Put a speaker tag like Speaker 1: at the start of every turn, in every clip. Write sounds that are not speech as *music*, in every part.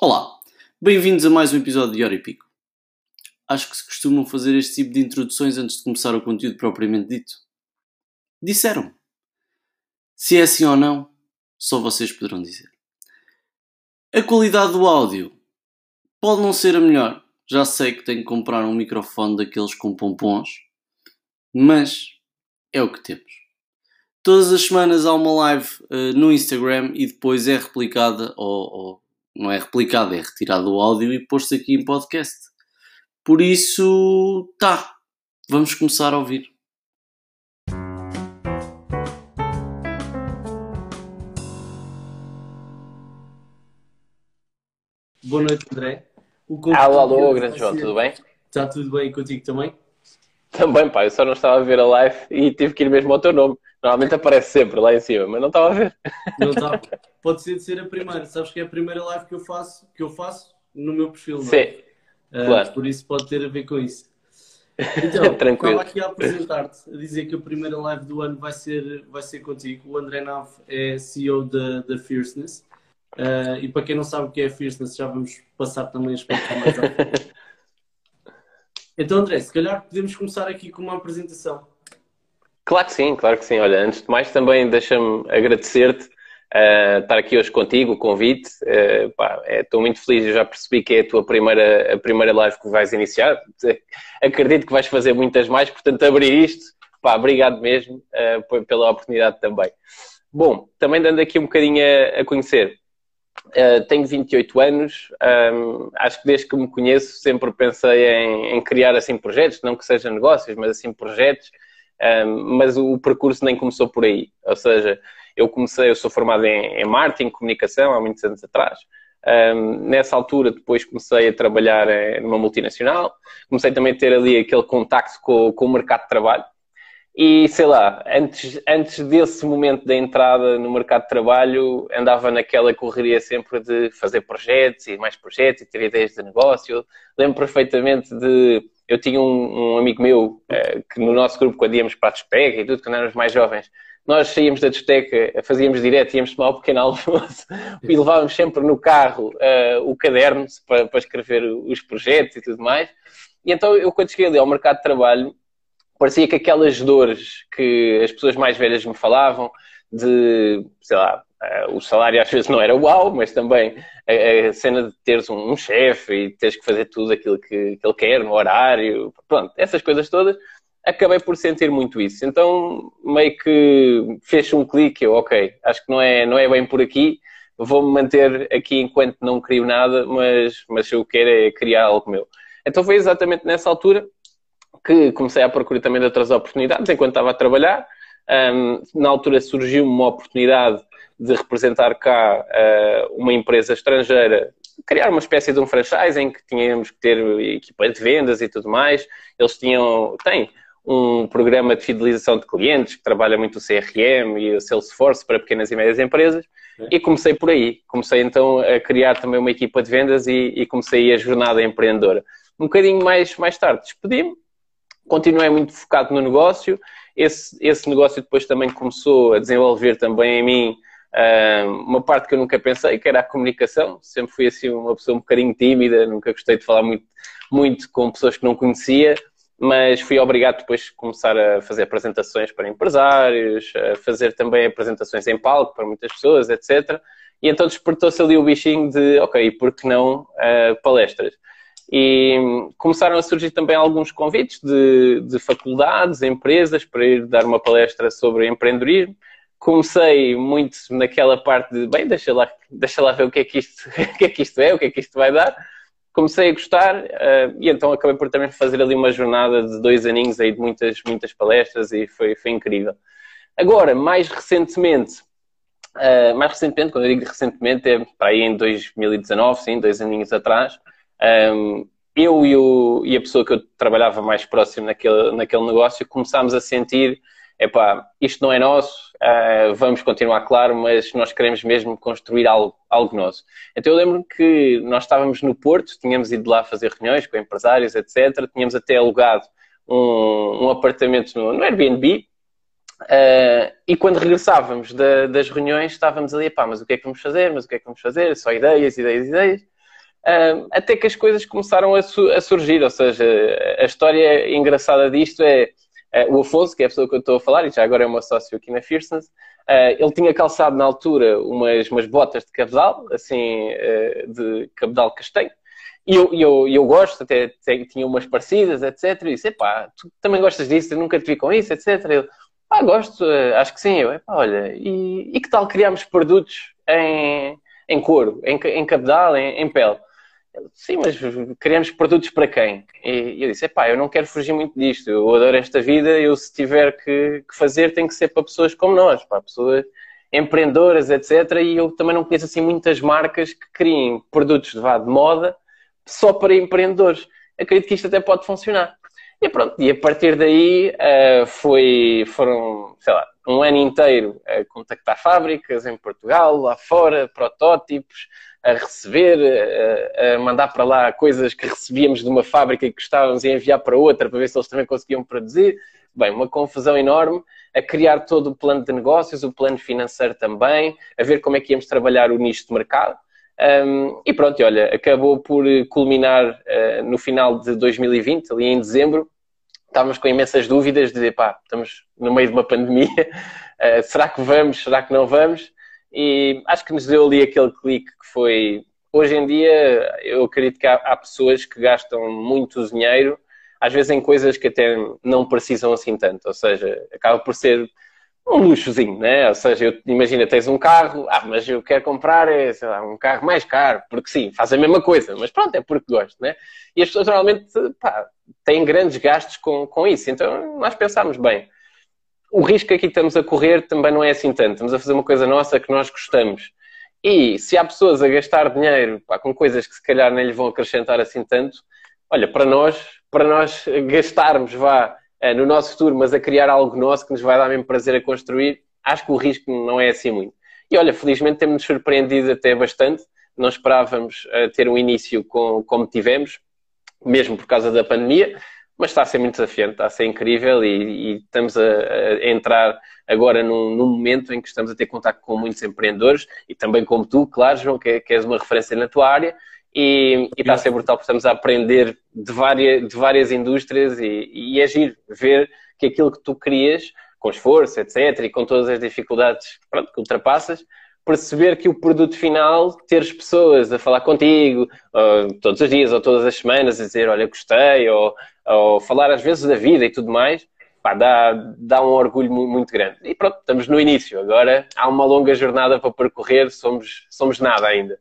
Speaker 1: Olá, bem-vindos a mais um episódio de Hora e Pico. Acho que se costumam fazer este tipo de introduções antes de começar o conteúdo propriamente dito. Disseram. Se é assim ou não, só vocês poderão dizer. A qualidade do áudio pode não ser a melhor. Já sei que tenho que comprar um microfone daqueles com pompons, mas é o que temos. Todas as semanas há uma live uh, no Instagram e depois é replicada, ou, ou não é replicada, é retirado o áudio e posto aqui em podcast. Por isso, tá, vamos começar a ouvir. Boa noite, André.
Speaker 2: alô, alô, grande João, tudo bem?
Speaker 1: Está tudo bem contigo também?
Speaker 2: Também, pá, eu só não estava a ver a live e tive que ir mesmo ao teu nome. Normalmente aparece sempre lá em cima, mas não estava a ver.
Speaker 1: Não estava. Pode ser de ser a primeira. Sabes que é a primeira live que eu faço, que eu faço no meu perfil, não
Speaker 2: é? Sim.
Speaker 1: Uh, claro. Por isso pode ter a ver com isso. *laughs* Então, Tranquilo. estava aqui a apresentar-te, a dizer que a primeira live do ano vai ser, vai ser contigo. O André Nave é CEO da, da Fierceness. Uh, e para quem não sabe o que é a Fierceness, já vamos passar também a explicar mais à. *laughs* Então, André, se calhar podemos começar aqui com uma apresentação.
Speaker 2: Claro que sim, claro que sim. Olha, antes de mais também deixa-me agradecer-te uh, estar aqui hoje contigo, o convite. Uh, Estou é, muito feliz, eu já percebi que é a tua primeira, a primeira live que vais iniciar. *laughs* Acredito que vais fazer muitas mais, portanto, abrir isto, pá, obrigado mesmo uh, pela oportunidade também. Bom, também dando aqui um bocadinho a, a conhecer. Uh, tenho 28 anos, um, acho que desde que me conheço sempre pensei em, em, criar assim projetos, não que sejam negócios, mas assim projetos, mas o, o, percurso nem começou por aí. Ou seja, eu comecei, eu sou formado em, em marketing, comunicação, há muitos anos atrás. Um, nessa altura, depois comecei a trabalhar eh, numa multinacional, comecei também a ter ali aquele contacto com, com o mercado de trabalho. E sei lá, antes, antes desse momento da entrada no mercado de trabalho, andava naquela correria sempre de fazer projetos e mais projetos e ter ideias de negócio. Lembro perfeitamente de. Eu tinha um, um amigo meu eh, que no nosso grupo, quando íamos para a discoteca e tudo, quando éramos mais jovens, nós saíamos da discoteca, fazíamos direto, íamos tomar o um pequeno almoço *laughs* e levávamos sempre no carro uh, o caderno para, para escrever os projetos e tudo mais. E então eu, quando cheguei ali ao mercado de trabalho, parecia que aquelas dores que as pessoas mais velhas me falavam, de, sei lá, uh, o salário às vezes não era uau, mas também a, cena de teres um, um chefe e teres que fazer tudo aquilo que, que ele quer no horário, pronto, essas coisas todas, acabei por sentir muito isso. Então, meio que fez um clique, eu, ok, acho que não é, não é bem por aqui, vou-me manter aqui enquanto não crio nada, mas, mas eu quero é criar algo meu. Então foi exatamente nessa altura que comecei a procurar também de outras oportunidades enquanto estava a trabalhar. Um, na altura surgiu uma oportunidade de representar cá uh, uma empresa estrangeira, criar uma espécie de um franchise em que tínhamos que ter equipa de vendas e tudo mais. Eles tinham, têm um programa de fidelização de clientes que trabalha muito o CRM e o Salesforce para pequenas e médias empresas. E comecei por aí. Comecei então a criar também uma equipa de vendas e, e comecei a jornada empreendedora. Um bocadinho mais, mais tarde despedi-me continuei muito focado no negócio. Esse, esse negócio depois também começou a desenvolver também em mim uh, uma parte que eu nunca pensei, que era a comunicação. Sempre fui assim uma pessoa um bocadinho tímida, nunca gostei de falar muito, muito com pessoas que não conhecia, mas fui obrigado depois a começar a fazer apresentações para empresários, a fazer também apresentações em palco para muitas pessoas, etc. E então despertou-se ali o bichinho de, ok, por que não uh, palestras? E começaram a surgir também alguns convites de, de faculdades, empresas, para ir dar uma palestra sobre empreendedorismo. Comecei muito naquela parte de, bem, deixa lá, deixa lá ver o que, é que isto, *laughs* o que é que isto é, o que é que isto vai dar. Comecei a gostar uh, e então acabei por também fazer ali uma jornada de dois aninhos aí de muitas, muitas palestras e foi, foi incrível. Agora, mais recentemente, uh, mais recentemente, quando eu digo recentemente, é para aí em 2019, sim, dois aninhos atrás, um, eu e, o, e, a pessoa que eu trabalhava mais próximo naquele, naquele negócio começámos a sentir: epá, isto não é nosso, uh, vamos continuar, claro, mas nós queremos mesmo construir algo, algo nosso. Então eu lembro que nós estávamos no Porto, tínhamos ido lá fazer reuniões com empresários, etc. Tínhamos até alugado um, um apartamento no, no Airbnb. Uh, e quando regressávamos da, das reuniões, estávamos ali, pá, mas o que é que vamos fazer? Mas o que é que vamos fazer? Só ideias, ideias, ideias. Até que as coisas começaram a, su a, surgir. Ou seja, a história engraçada disto é uh, o Afonso, que é a pessoa que eu estou a falar, e já agora é o meu sócio aqui na Fearsons, Uh, ele tinha calçado na altura umas, umas botas de cabedal, assim, uh, de cabedal castanho, e eu, eu, eu gosto, até, até tinha umas parecidas, etc. E disse, epá, tu também gostas disso, eu nunca te vi com isso, etc. Ele, pá, gosto, uh, acho que sim. Eu, epá, olha, e, e que tal criarmos produtos em, em couro, em, em cabedal, em, em pele? Sim, mas queremos produtos para quem? E eu disse, pá, eu não quero fugir muito disto, eu adoro esta vida, eu se tiver que, que fazer tem que ser para pessoas como nós, para pessoas empreendedoras, etc. E eu também não conheço assim muitas marcas que criem produtos de, de moda só para empreendedores. Acredito que isto até pode funcionar. E pronto, e a partir daí uh, foi, foram, sei lá, um ano inteiro a contactar fábricas em Portugal, lá fora, protótipos, a receber, a, a, mandar para lá coisas que recebíamos de uma fábrica e que gostávamos e enviar para outra para ver se eles também conseguiam produzir. Bem, uma confusão enorme, a criar todo o plano de negócios, o plano financeiro também, a ver como é que íamos trabalhar o nicho de mercado. Um, e pronto, olha, acabou por culminar uh, no final de 2020, ali em dezembro, estávamos com imensas dúvidas de pá, estamos no meio de uma pandemia, uh, *laughs* será que vamos, será que não vamos? E acho que nos deu ali aquele clique que foi. Hoje em dia, eu acredito que há, há pessoas que gastam muito dinheiro, às vezes em coisas que até não precisam assim tanto. Ou seja, acaba por ser um luxozinho, né? Ou seja, eu, imagina, tens um carro, ah, mas eu quero comprar, é, sei lá, um carro mais caro, porque sim, faz a mesma coisa, mas pronto, é porque gosto, né? E as pessoas normalmente, pá, têm grandes gastos com, com isso. Então, nós pensámos bem, o risco que aqui estamos a correr também não é assim tanto. Estamos a fazer uma coisa nossa que nós gostamos. E se há pessoas a gastar dinheiro pá, com coisas que se calhar nem lhe vão acrescentar assim tanto, olha, para nós, para nós gastarmos, vá, eh, no nosso futuro, mas a criar algo nosso que nos vai dar mesmo prazer a construir, acho que o risco não é assim muito. E olha, felizmente temos-nos surpreendido até bastante. Não esperávamos uh, ter um início com, como tivemos, mesmo por causa da pandemia mas está a ser muito desafiante, está a ser incrível e, e estamos a, a, entrar agora num, num, momento em que estamos a ter contato com muitos empreendedores e também como tu, claro, João, que, que és uma referência na tua área e, e, está a ser brutal porque estamos a aprender de várias, de várias indústrias e, e agir, ver que aquilo que tu querias, com esforço, etc., e com todas as dificuldades pronto, que ultrapassas, perceber que o produto final, teres pessoas a falar contigo todos os dias ou todas as semanas, a dizer, olha, gostei, ou, ou falar às vezes da vida e tudo mais, pá, dá, dá um orgulho muito grande. E pronto, estamos no início. Agora há uma longa jornada para percorrer, somos, somos nada ainda.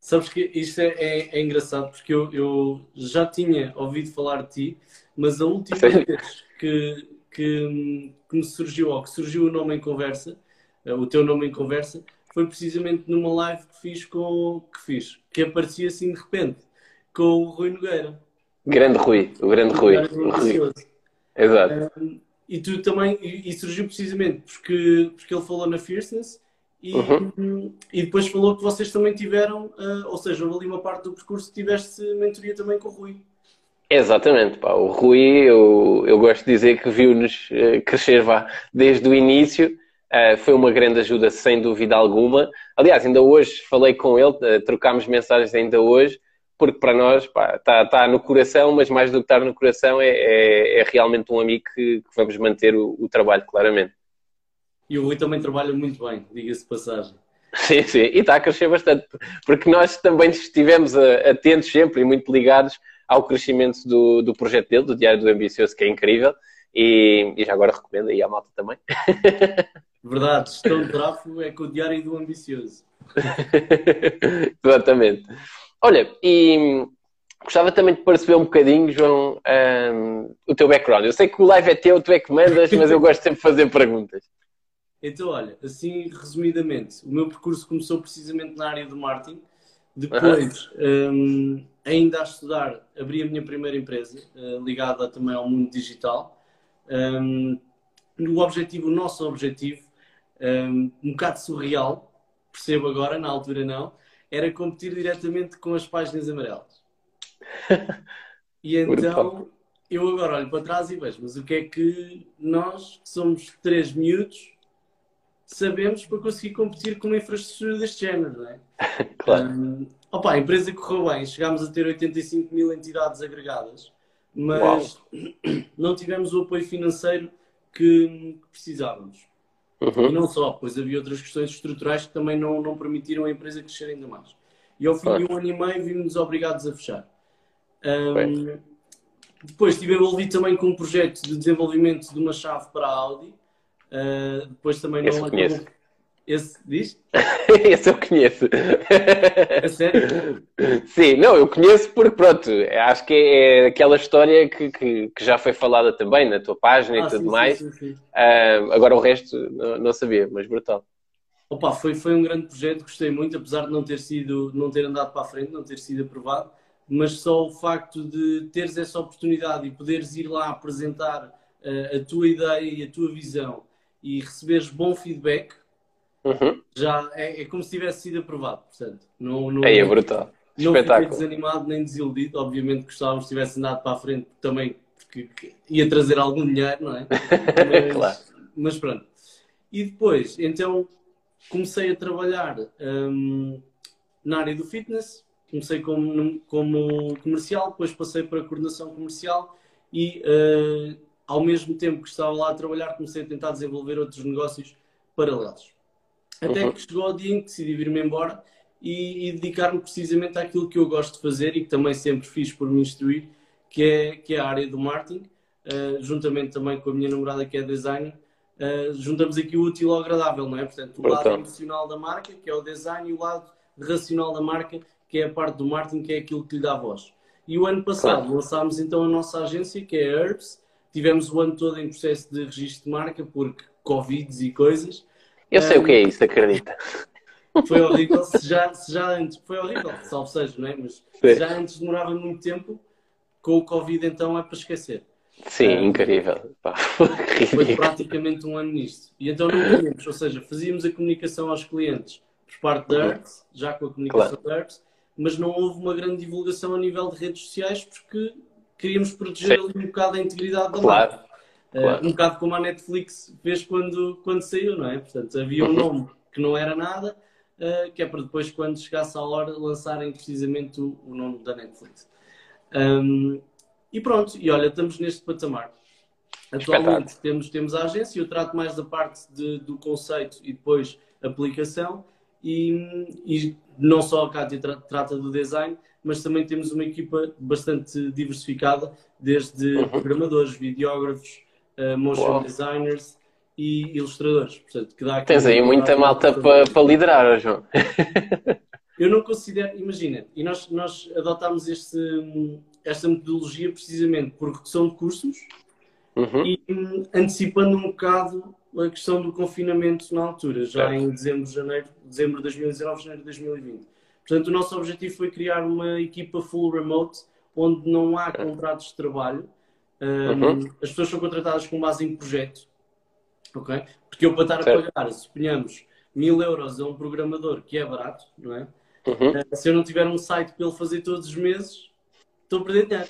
Speaker 1: Sabes que isto é, é, é engraçado porque eu, eu, já tinha ouvido falar de ti, mas a última Sim. *laughs* vez que, que, que me surgiu, ou que surgiu o nome em conversa, o teu nome em conversa, foi precisamente numa live que fiz com que fiz, que aparecia assim de repente, com o Rui Nogueira.
Speaker 2: Grande Rui, o grande Rui. O Rui. Exato.
Speaker 1: Um, e tu também, e, surgiu precisamente porque, porque ele falou na Fierceness e, uhum. e depois falou que vocês também tiveram, uh, ou seja, ali uma parte do percurso que tiveste mentoria também com o Rui.
Speaker 2: Exatamente, pá. o Rui, eu, eu gosto de dizer que viu-nos uh, crescer vá, desde o início Uh, foi uma grande ajuda, sem dúvida alguma. Aliás, ainda hoje falei com ele, uh, trocámos mensagens ainda hoje, porque para nós está tá no coração, mas mais do que estar no coração é, é, é realmente um amigo que, que vamos manter o, o, trabalho, claramente.
Speaker 1: E o Rui também trabalha muito bem, diga-se passagem. *laughs*
Speaker 2: Sim, sim, e está a crescer bastante, porque nós também estivemos atentos sempre e muito ligados ao crescimento do, do projeto dele, do Diário do Ambicioso, que é incrível, e, e já agora recomendo aí à malta também. *laughs*
Speaker 1: Verdade, gestão de tráfego é com o diário do ambicioso. *laughs*
Speaker 2: Exatamente. Olha, e gostava também de perceber um bocadinho, João, um, o teu background. Eu sei que o live é teu, tu é que mandas, mas eu *laughs* gosto sempre de fazer perguntas.
Speaker 1: Então, olha, assim resumidamente, o meu percurso começou precisamente na área do marketing. Depois, um, ainda a estudar, abri a minha primeira empresa, uh, ligada também ao mundo digital. Um, o objetivo, o nosso objetivo, um, um bocado surreal, percebo agora, na altura não, era competir diretamente com as páginas amarelas. *laughs* E então eu agora olho para trás e vejo, mas o que é que nós, que somos três miúdos, sabemos para conseguir competir com uma infraestrutura deste género, não é? *laughs*
Speaker 2: claro.
Speaker 1: Um, opa, a empresa correu bem, chegámos a ter 85 mil entidades agregadas, mas Uau. *coughs* não tivemos o apoio financeiro que precisávamos. Uhum. E não só, pois havia outras questões estruturais que também não, não permitiram a empresa crescer ainda mais. E ao fim claro. de um ano e meio vimos obrigados a fechar. Um, depois estive envolvido também com um projeto de desenvolvimento de uma chave para a Audi. Uh, depois também
Speaker 2: Esse não acabou.
Speaker 1: Esse diz? *laughs*
Speaker 2: Esse eu conheço.
Speaker 1: É sério?
Speaker 2: Sim, não, eu conheço porque, pronto, acho que é aquela história que, que, que já foi falada também na tua página ah, e tudo sim, mais. Sim, sim, uh, agora o resto não, não, sabia, mas brutal.
Speaker 1: Opa, foi, foi um grande projeto, gostei muito, apesar de não ter sido, não ter andado para a frente, não ter sido aprovado, mas só o facto de teres essa oportunidade e poderes ir lá apresentar uh, a tua ideia e a tua visão e receberes bom feedback, Uhum. Já é, é, como se tivesse sido aprovado, portanto. Não, não,
Speaker 2: é, é brutal.
Speaker 1: Não Espetáculo. fiquei desanimado nem desiludido. Obviamente gostávamos se tivesse andado para a frente também, porque ia trazer algum dinheiro, não é? *laughs*
Speaker 2: Mas, claro.
Speaker 1: mas pronto. E depois, então, comecei a trabalhar um, na área do fitness. Comecei como, como comercial, depois passei para a coordenação comercial e, uh, ao mesmo tempo que estava lá a trabalhar, comecei a tentar desenvolver outros negócios paralelos. Até uhum. que chegou o dia em que decidi vir-me embora e, e dedicar-me precisamente àquilo que eu gosto de fazer e que também sempre fiz por me instruir, que é, que é a área do marketing, uh, juntamente também com a minha namorada que é designer. Uh, juntamos aqui o útil ao agradável, não é? Portanto, o lado emocional da marca, que é o design, e o lado racional da marca, que é a parte do marketing, que é aquilo que lhe dá voz. E o ano passado claro. lançámos então a nossa agência, que é a Herbs. Tivemos o ano todo em processo de registro de marca, porque Covid e coisas.
Speaker 2: Eu sei um, o que é isso, acredita. *laughs*
Speaker 1: Foi horrível, se já, se já antes, foi horrível, salvo seja, não é? Mas já antes demorava muito tempo, com o Covid então é para esquecer.
Speaker 2: Sim, um, incrível. Pá, *laughs*
Speaker 1: foi praticamente um ano nisto. E então não tínhamos, ou seja, fazíamos a comunicação aos clientes por parte da Arts, já com a comunicação claro. da Arts, mas não houve uma grande divulgação a nível de redes sociais porque queríamos proteger Sim. ali um bocado a integridade da claro. marca. Claro. Uh, um bocado como a Netflix fez quando, quando saiu, não é? Portanto, havia um nome que não era nada, uh, que é para depois, quando chegasse a hora, lançarem precisamente o, o nome da Netflix. Um, e pronto, e olha, estamos neste patamar. Atualmente temos, temos a agência, eu trato mais da parte de, do conceito e depois aplicação, e, e não só a Cátia tra trata do design, mas também temos uma equipa bastante diversificada, desde uhum. programadores, videógrafos, uh, motion Uau. designers e ilustradores. Portanto, que dá
Speaker 2: Tens aí muita malta para pa liderar, João.
Speaker 1: Eu não considero, imagina, e nós, nós adotámos este, esta metodologia precisamente por redução de custos uhum. e antecipando um bocado a questão do confinamento na altura, já certo. em dezembro, janeiro, dezembro de 2019, janeiro de 2020. Portanto, o nosso objetivo foi criar uma equipa full remote onde não há contratos de trabalho uhum. As pessoas são contratadas com base em projeto, ok? Porque eu para estar certo. a pagar, suponhamos, mil euros a um programador, que é barato, não é? Uhum. Uh, se eu não tiver um site para ele fazer todos os meses, estou a perder dinheiro.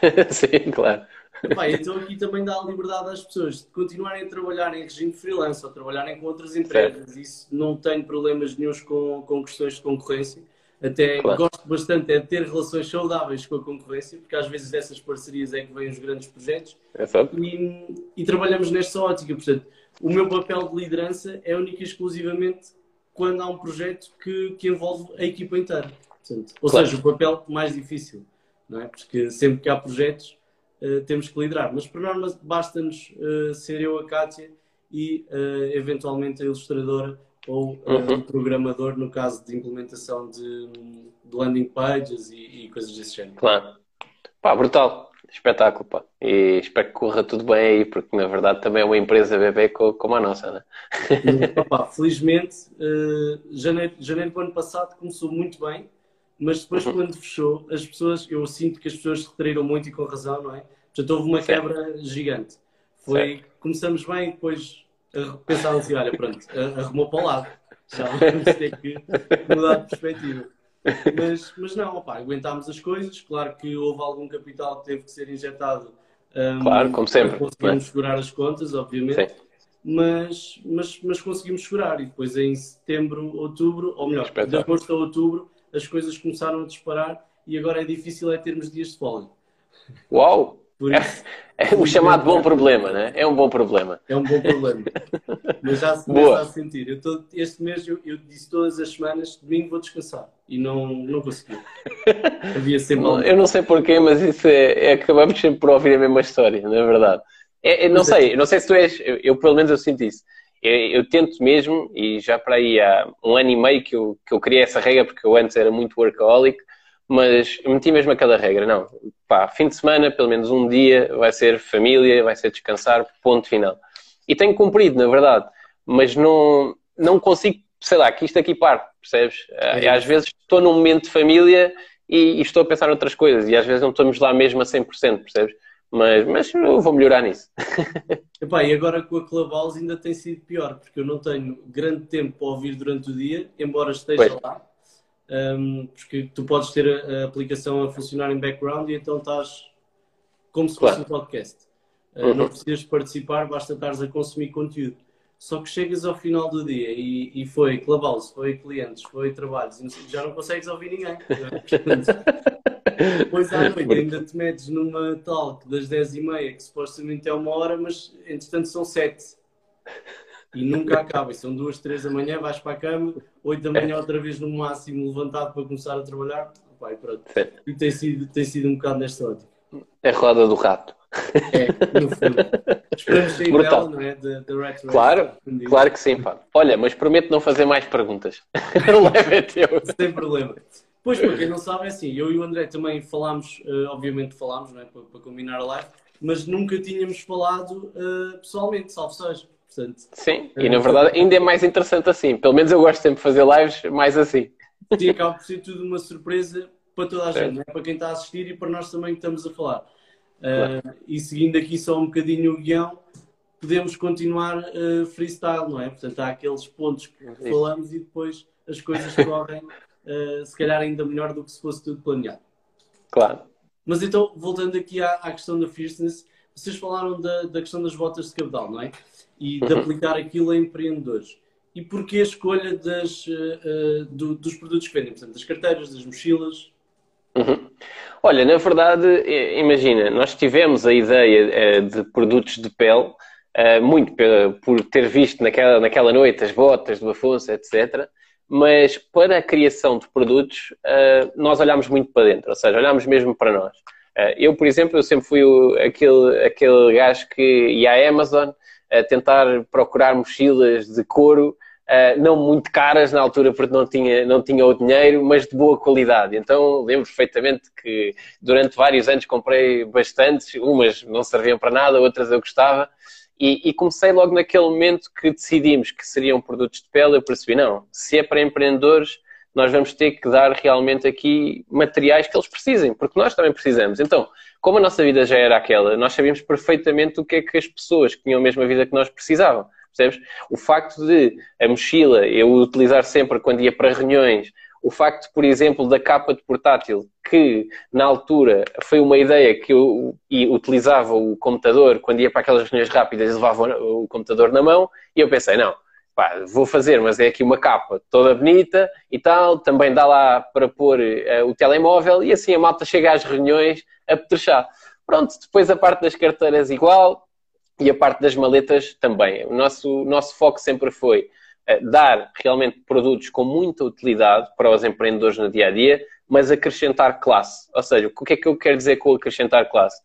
Speaker 1: *laughs*
Speaker 2: Sim, claro.
Speaker 1: Epá, então aqui também dá a liberdade às pessoas de continuarem a trabalhar em regime freelance ou trabalharem com outras empresas. Certo. Isso não tenho problemas nenhums com, com questões de concorrência. Até claro. gosto bastante é de ter relações saudáveis com a concorrência, porque às vezes dessas parcerias é que vêm os grandes projetos.
Speaker 2: É
Speaker 1: e, e, trabalhamos nesta ótica. Portanto, o meu papel de liderança é único e exclusivamente quando há um projeto que, que envolve a equipa inteira. Portanto, ou claro. seja, o papel mais difícil, não é? Porque sempre que há projetos uh, temos que liderar. Mas por norma basta-nos uh, ser eu, a Kátia e uh, eventualmente a ilustradora ou uh, uhum. um programador no caso de implementação de, de landing pages e, e, coisas desse género.
Speaker 2: Claro. Pá, brutal. Espetáculo, pá. E espero que corra tudo bem aí, porque na verdade também é uma empresa bebê como a nossa, né? *laughs*
Speaker 1: Opa, *laughs* felizmente, uh, janeiro, janeiro do ano passado começou muito bem, mas depois uhum. quando fechou, as pessoas, eu sinto que as pessoas se retraíram muito e com razão, não é? Portanto, houve uma certo. quebra gigante. Foi, certo. começamos bem e depois pensava assim, olha, pronto, arrumou para o lado. Já vamos ter que mudar de perspectiva. Mas, mas não, opa, aguentámos as coisas. Claro que houve algum capital que teve que ser injetado
Speaker 2: um, claro, como sempre.
Speaker 1: para conseguirmos segurar as contas, obviamente. mas, mas, mas conseguimos segurar. E depois em setembro, outubro, ou melhor, de agosto a outubro, as coisas começaram a disparar e agora é difícil é termos dias de folga.
Speaker 2: Uau! É, é o chamado bom problema, né? É um bom problema.
Speaker 1: É um bom problema. *laughs* Mas já se começa a sentir. Eu tô, este mês eu, eu, disse todas as semanas, domingo vou descansar. E não, não consegui. *laughs*
Speaker 2: Havia sempre. Não, eu não sei porquê, mas isso é, é, acabamos sempre por ouvir a mesma história, não é verdade? É, não é. sei, não sei se tu és, eu, eu pelo menos eu sinto isso. Eu, eu, tento mesmo, e já para aí há um ano e meio que eu, que eu criei essa regra, porque eu antes era muito workaholic, mas meti mesmo aquela regra, não, pá, fim de semana, pelo menos um dia, vai ser família, vai ser descansar, ponto final. E tenho cumprido, na verdade, mas não, não consigo, sei lá, que isto aqui parte, percebes? É às vezes estou num momento de família e, e, estou a pensar noutras coisas, e às vezes não estamos lá mesmo a 100%, percebes? Mas, mas eu vou melhorar nisso. *laughs*
Speaker 1: Epá, e agora com a Clubhouse ainda tem sido pior, porque eu não tenho grande tempo para ouvir durante o dia, embora esteja pois. lá um, porque tu podes ter a, a, aplicação a funcionar em background e então estás como se fosse claro. um podcast. Uh, uhum. Não precisas participar, basta estares a consumir conteúdo. Só que chegas ao final do dia e, e foi Clubhouse, foi clientes, foi trabalhos, já não consegues ouvir ninguém. *laughs* Depois à noite ainda te metes numa talk das 10h30, que supostamente é uma hora, mas entretanto são 7 e nunca acaba. E são duas, três da manhã, vais para a cama, oito da manhã outra vez no máximo levantado para começar a trabalhar. Pai, pronto. E tem sido, tem sido um bocado nesta ótica.
Speaker 2: É a roda do rato.
Speaker 1: É, no fundo. Esperamos sair Brutal. dela, não é? De, de
Speaker 2: claro, claro que sim, pá. Olha, mas prometo não fazer mais perguntas. *laughs* Leve é teu.
Speaker 1: Sem problema. Pois, para quem não sabe, é assim, eu e o André também falámos, uh, obviamente falámos, não é? Para, para combinar a live, mas nunca tínhamos falado uh, pessoalmente, salvo seja.
Speaker 2: Portanto, Sim, e na verdade ainda é mais interessante assim. Pelo menos eu gosto sempre de fazer lives mais assim.
Speaker 1: Sim, acaba por ser tudo uma surpresa para toda a gente, é? para quem está a assistir e para nós também que estamos a falar. Claro. Uh, e seguindo aqui só um bocadinho o guião, podemos continuar uh, freestyle, não é? Portanto, há aqueles pontos que falamos e depois as coisas correm uh, se calhar ainda melhor do que se fosse tudo planeado.
Speaker 2: Claro.
Speaker 1: Mas então, voltando aqui à, à questão da fierceness, vocês falaram da, da questão das botas de cabedal, não é? E de uhum. aplicar aquilo a empreendedores. E porquê a escolha das, uh, do, dos produtos que vendem? Portanto, das carteiras, das mochilas?
Speaker 2: Uhum. Olha, na verdade, imagina, nós tivemos a ideia uh, de produtos de pele, muito por ter visto naquela, naquela noite as botas do Afonso, etc. Mas para a criação de produtos, nós olhámos muito para dentro, ou seja, olhámos mesmo para nós. eu, por exemplo, eu sempre fui aquele, aquele gajo que ia à Amazon a tentar procurar mochilas de couro, uh, não muito caras na altura porque não tinha, não tinha o dinheiro, mas de boa qualidade. Então lembro perfeitamente que durante vários anos comprei bastantes, umas não serviam para nada, outras eu gostava. E, e, comecei logo naquele momento que decidimos que seriam produtos de pele, eu percebi, não, se é para empreendedores, nós vamos ter que dar realmente aqui materiais que eles precisem, porque nós também precisamos. Então, como a nossa vida já era aquela, nós sabíamos perfeitamente o que é que as pessoas que tinham a mesma vida que nós precisavam. Percebes? O facto de a mochila eu utilizar sempre quando ia para reuniões, o facto, por exemplo, da capa de portátil, que na altura foi uma ideia que eu utilizava o computador quando ia para aquelas reuniões rápidas e levava o computador na mão, e eu pensei, não, pá, vou fazer, mas é aqui uma capa toda bonita e tal, também dá lá para pôr uh, o telemóvel e assim a malta chega às reuniões a petrechar. Pronto, depois a parte das carteiras igual e a parte das maletas também. O nosso, nosso foco sempre foi uh, dar realmente produtos com muita utilidade para os empreendedores no dia a dia, mas acrescentar classe. Ou seja, o que é que eu quero dizer com acrescentar classe?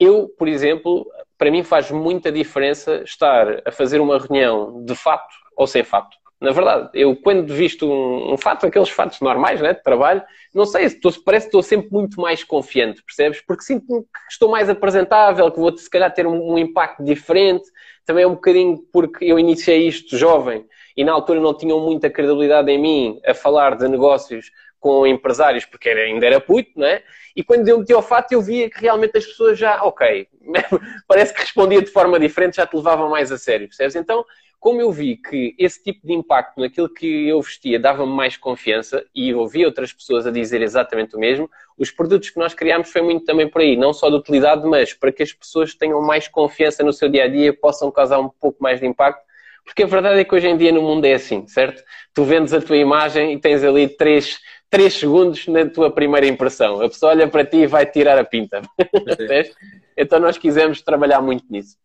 Speaker 2: Eu, por exemplo, para mim faz muita diferença estar a fazer uma reunião de fato ou sem fato. Na verdade, eu quando visto um, um fato, aqueles fatos normais, né, de trabalho, não sei, estou, parece que estou sempre muito mais confiante, percebes? Porque sinto que estou mais apresentável, que vou se calhar ter um, um impacto diferente. Também é um bocadinho porque eu iniciei isto jovem e na altura não tinham muita credibilidade em mim a falar de negócios com empresários, porque era, ainda era puto, não é? E quando eu meti ao fato, eu via que realmente as pessoas já, ok, *laughs* parece que respondia de forma diferente, já te levavam mais a sério, percebes? Então, como eu vi que esse tipo de impacto naquilo que eu vestia dava-me mais confiança e ouvi outras pessoas a dizer exatamente o mesmo, os produtos que nós criámos foi muito também por aí, não só de utilidade, mas para que as pessoas tenham mais confiança no seu dia a dia possam causar um pouco mais de impacto. Porque a verdade é que hoje em dia no mundo é assim, certo? Tu vendes a tua imagem e tens ali três, três segundos na tua primeira impressão. A pessoa olha para ti e vai tirar a pinta. *laughs* então nós quisemos trabalhar muito nisso.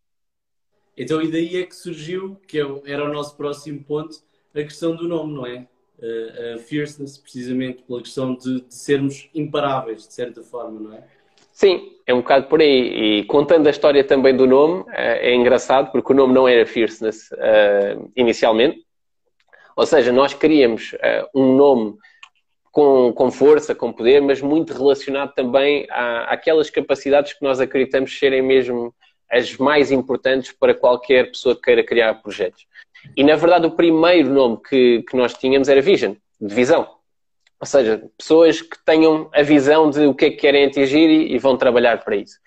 Speaker 1: Então, e daí é que surgiu, que é era o nosso próximo ponto, a questão do nome, não é? A, fierceness, precisamente pela questão de, de, sermos imparáveis, de certa forma, não é?
Speaker 2: Sim, é um bocado por aí. E contando a história também do nome, é, é engraçado, porque o nome não era fierceness uh, inicialmente. Ou seja, nós queríamos uh, um nome com, com, força, com poder, mas muito relacionado também à, àquelas capacidades que nós acreditamos serem mesmo as mais importantes para qualquer pessoa que queira criar projetos. E, na verdade, o primeiro nome que, que nós tínhamos era Vision, de visão. Ou seja, pessoas que tenham a visão de o que é que querem atingir e, e vão trabalhar para isso.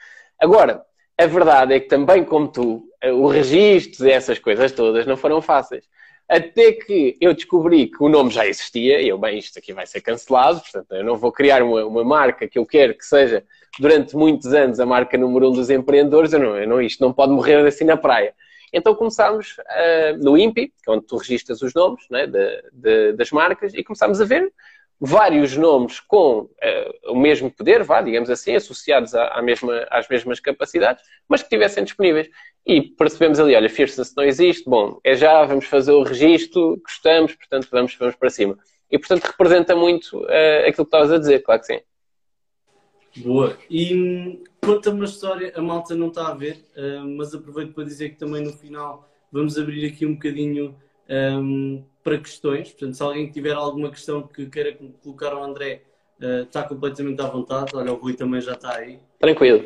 Speaker 2: Agora, a verdade é que também, como tu, o registro e essas coisas todas não foram fáceis. Até que eu descobri que o nome já existia, e eu, bem, isto aqui vai ser cancelado, portanto, eu não vou criar uma, uma marca que eu quero que seja durante muitos anos a marca número um dos empreendedores, eu não, eu não, isto não pode morrer assim na praia. Então começámos uh, no INPI, que é onde tu registras os nomes né, de, de, das marcas, e começámos a ver vários nomes com uh, o mesmo poder, vá, digamos assim, associados à, à, mesma, às mesmas capacidades, mas que estivessem disponíveis. E percebemos ali, olha, Fierceness não existe, bom, é já, vamos fazer o registro, gostamos, portanto vamos, vamos para cima. E, portanto, representa muito uh, aquilo que estavas a dizer, claro que sim.
Speaker 1: Boa. E hum, conta-me uma história, a malta não está a ver, uh, mas aproveito para dizer que também no final vamos abrir aqui um bocadinho um, para questões. Portanto, se alguém tiver alguma questão que queira colocar ao André, uh, está completamente à vontade. Olha, o Rui também já está aí.
Speaker 2: Tranquilo.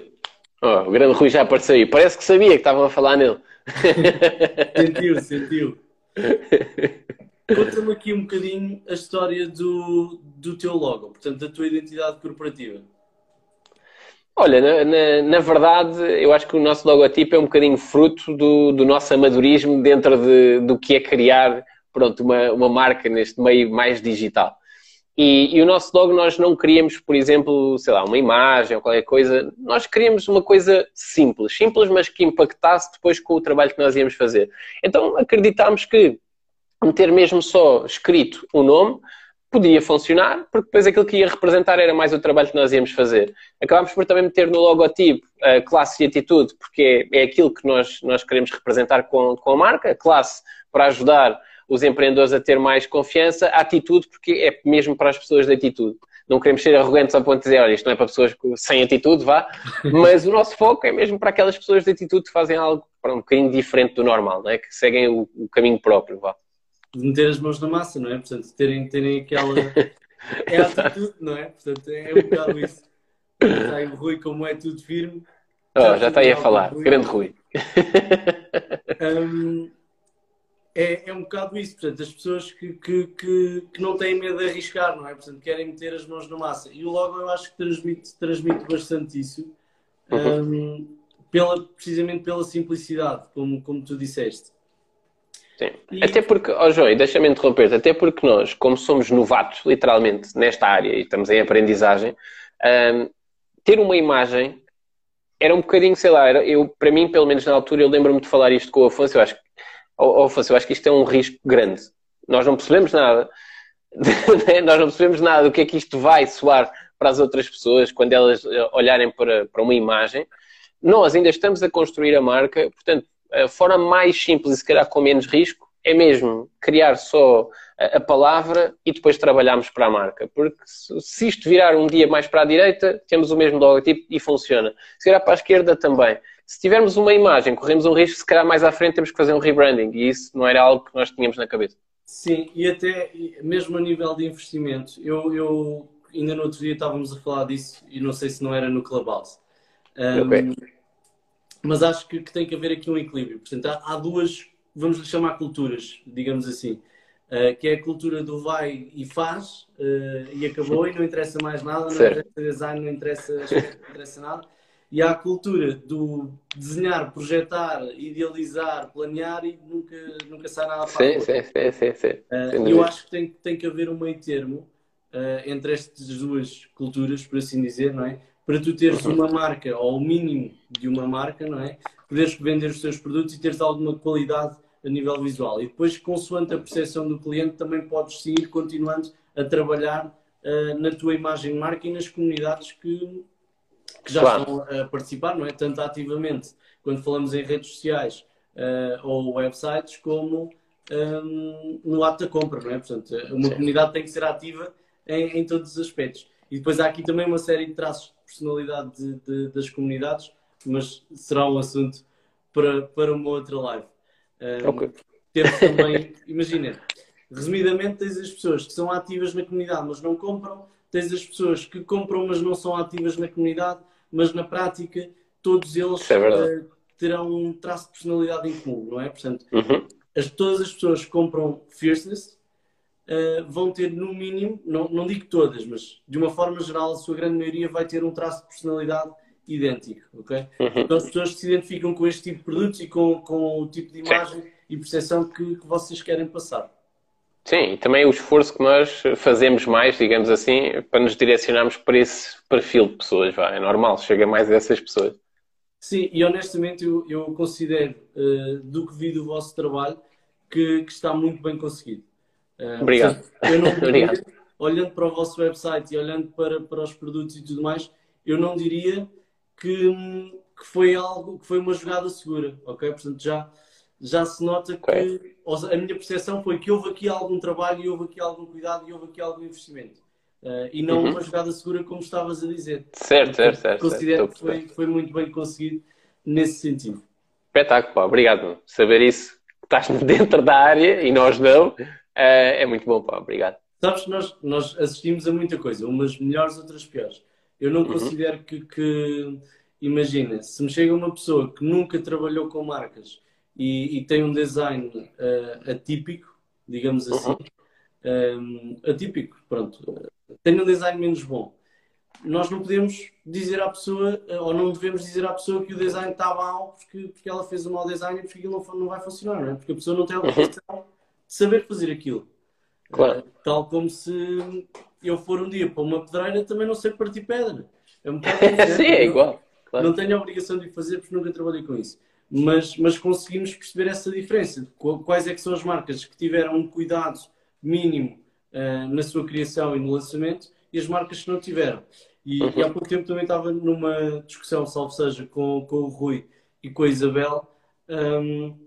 Speaker 2: Oh, o grande Rui já apareceu aí. Parece que sabia que estavam a falar nele. *laughs*
Speaker 1: sentiu, sentiu. Conta-me aqui um bocadinho a história do, do teu logo, portanto, da tua identidade corporativa.
Speaker 2: Olha, na, na, na, verdade, eu acho que o nosso logotipo é um bocadinho fruto do, do nosso amadorismo dentro de, do que é criar pronto, uma, uma marca neste meio mais digital. E, e, o nosso logo nós não queríamos, por exemplo, sei lá, uma imagem ou qualquer coisa. Nós queríamos uma coisa simples, simples, mas que impactasse depois com o trabalho que nós íamos fazer. Então acreditámos que meter mesmo só escrito o nome podia funcionar, porque depois aquilo que ia representar era mais o trabalho que nós íamos fazer. Acabámos por também meter no logotipo a classe e atitude, porque é, é aquilo que nós, nós queremos representar com, com a marca, a classe para ajudar os empreendedores a ter mais confiança, a atitude, porque é mesmo para as pessoas de atitude. Não queremos ser arrogantes ao ponto de dizer, olha, isto não é para pessoas sem atitude, vá, *laughs* mas o nosso foco é mesmo para aquelas pessoas de atitude que fazem algo para um bocadinho diferente do normal, não é? que seguem o, o caminho próprio, vá
Speaker 1: de meter as mãos na massa, não é? Portanto, terem, terem aquela. *laughs* É a atitude, não é? Portanto, é um bocado isso. Está aí o Rui, como é tudo firme.
Speaker 2: Oh, já está aí a falar, Rui. grande Rui.
Speaker 1: Um, é, é um bocado isso, portanto, as pessoas que, que, que, que, não têm medo de arriscar, não é? Portanto, querem meter as mãos na massa. E o logo eu acho que transmite, transmite bastante isso, uhum. um, pela, precisamente pela simplicidade, como, como tu disseste.
Speaker 2: Sim. E... Até porque, ó oh João, deixa-me interromper até porque nós, como somos novatos, literalmente, nesta área e estamos em aprendizagem, um, ter uma imagem era um bocadinho, sei lá, era, eu, para mim, pelo menos na altura, eu lembro-me de falar isto com o Afonso, eu acho, oh, Afonso, eu acho que isto é um risco grande. Nós não percebemos nada, *laughs* né? nós não percebemos nada do que é que isto vai soar para as outras pessoas quando elas eh, olharem para, para uma imagem. Nós ainda estamos a construir a marca, portanto, a forma mais simples e se calhar com menos risco é mesmo criar só a, palavra e depois trabalharmos para a marca. Porque se isto virar um dia mais para a direita, temos o mesmo logotipo e funciona. Se virar para a esquerda, também. Se tivermos uma imagem, corremos um risco, se calhar mais à frente temos que fazer um rebranding e isso não era algo que nós tínhamos na cabeça.
Speaker 1: Sim, e até mesmo a nível de investimento, eu, eu ainda no outro dia estávamos a falar disso e não sei se não era no Clubhouse. Um, okay mas acho que, que, tem que haver aqui um equilíbrio. Portanto, há, há duas, vamos lhe chamar culturas, digamos assim. uh, que é a cultura do vai e faz uh, e acabou e não interessa mais nada, não certo. interessa design, não interessa, não interessa nada. E há a cultura do desenhar, projetar, idealizar, planear e nunca, nunca sai nada
Speaker 2: para sim, sim, sim, sim, sim.
Speaker 1: Uh, eu acho que tem, tem que haver um meio termo entre estas duas culturas, por assim dizer, não é? Para tu teres uhum. uma marca, ou o mínimo de uma marca, não é? Poderes vender os teus produtos e teres alguma qualidade a nível visual. E depois, consoante a percepção do cliente, também podes seguir continuando a trabalhar uh, na tua imagem de marca e nas comunidades que, que já claro. estão a participar, não é? Tanto ativamente, quando falamos em redes sociais uh, ou websites, como um, no ato da compra, não é? Portanto, uma Sim. comunidade tem que ser ativa em, em, todos os aspectos. E depois há aqui também uma série de traços de personalidade de, de, das comunidades, mas será um assunto para, para uma outra live. Um, okay. Temos também, *laughs* imagina, resumidamente, tens as pessoas que são ativas na comunidade, mas não compram, tens as pessoas que compram, mas não são ativas na comunidade, mas na prática todos eles é uh, terão um traço de personalidade em comum, não é? Portanto, uhum. as, todas as pessoas que compram Fierceness uh, vão ter, no mínimo, não, não digo todas, mas de uma forma geral, a sua grande maioria vai ter um traço de personalidade idêntico, ok? Uhum. Então as pessoas se identificam com este tipo de produtos e com, com o tipo de imagem Sim. e percepção que, que vocês querem passar.
Speaker 2: Sim, e também o esforço que nós fazemos mais, digamos assim, para nos direcionarmos para esse perfil de pessoas, vá. É normal, chega mais a essas pessoas.
Speaker 1: Sim, e honestamente eu, eu considero, uh, do que vi do vosso trabalho, que, que está muito bem conseguido.
Speaker 2: Uh, Obrigado.
Speaker 1: Eu não *laughs* Obrigado. olhando para o vosso website e olhando para, para os produtos e tudo mais, eu não diria que, que foi algo, que foi uma jogada segura, ok? Portanto, já, já se nota okay. que a minha percepção foi que houve aqui algum trabalho e houve aqui algum cuidado e houve aqui algum investimento. Uh, e não uhum. uma jogada segura como estavas a dizer.
Speaker 2: Certo, certo, certo.
Speaker 1: Considero certo. que foi, foi muito bem conseguido nesse sentido.
Speaker 2: Espetáculo, obrigado. Saber isso, estás *laughs* dentro da área e nós não, uh, é muito bom, pá, obrigado.
Speaker 1: Sabes, nós, nós assistimos a muita coisa, umas melhores, outras piores. Eu não uhum. considero que, que, imagina, se me chega uma pessoa que nunca trabalhou com marcas e, e tem um design uh, atípico, digamos assim, uhum. um, eh, atípico, pronto, tem um design menos bom. Nós não podemos dizer à pessoa, eh, ou não devemos dizer à pessoa que o design está mal porque, porque ela fez um mau design e porque aquilo não, não vai funcionar, não é? Porque a pessoa não tem a obrigação uhum. de saber fazer aquilo. Claro. Uh, tal como se eu for um dia para uma pedreira, também não sei partir pedra.
Speaker 2: É um bocado *laughs* Sim, é igual.
Speaker 1: Claro. Não tenho a obrigação de fazer porque nunca trabalhei com isso. Mas, mas conseguimos perceber essa diferença. Quais é que são as marcas que tiveram um cuidado mínimo uh, na sua criação e no lançamento e as marcas que não tiveram. E, uhum. e há pouco tempo também estava numa discussão, salvo seja, com, com o Rui e com a Isabel, um,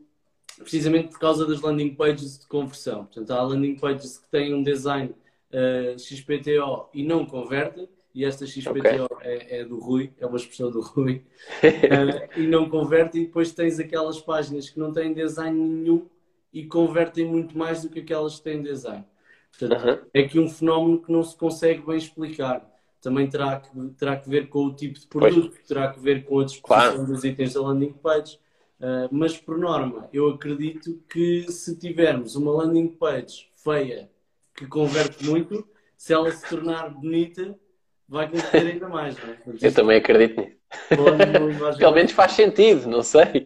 Speaker 1: precisamente por causa das landing pages de conversão. Portanto, há landing pages que têm um design uh, eh, XPTO e não convertem, e esta XPTO okay. é, é, do Rui, é uma expressão do Rui, uh, *laughs* e não converte, e depois tens aquelas páginas que não têm design nenhum e convertem muito mais do que aquelas que têm design. Portanto, é que um fenómeno que não se consegue bem explicar. Também terá que, terá que ver com o tipo de produto, pois. terá que ver com a disposição claro. dos itens da landing page. Uh, mas, por norma, eu acredito que se tivermos uma landing page feia que converte muito, se ela se tornar bonita, vai converter ainda mais. Não é?
Speaker 2: Eu também acredito nisso. Pelo menos faz sentido, não sei.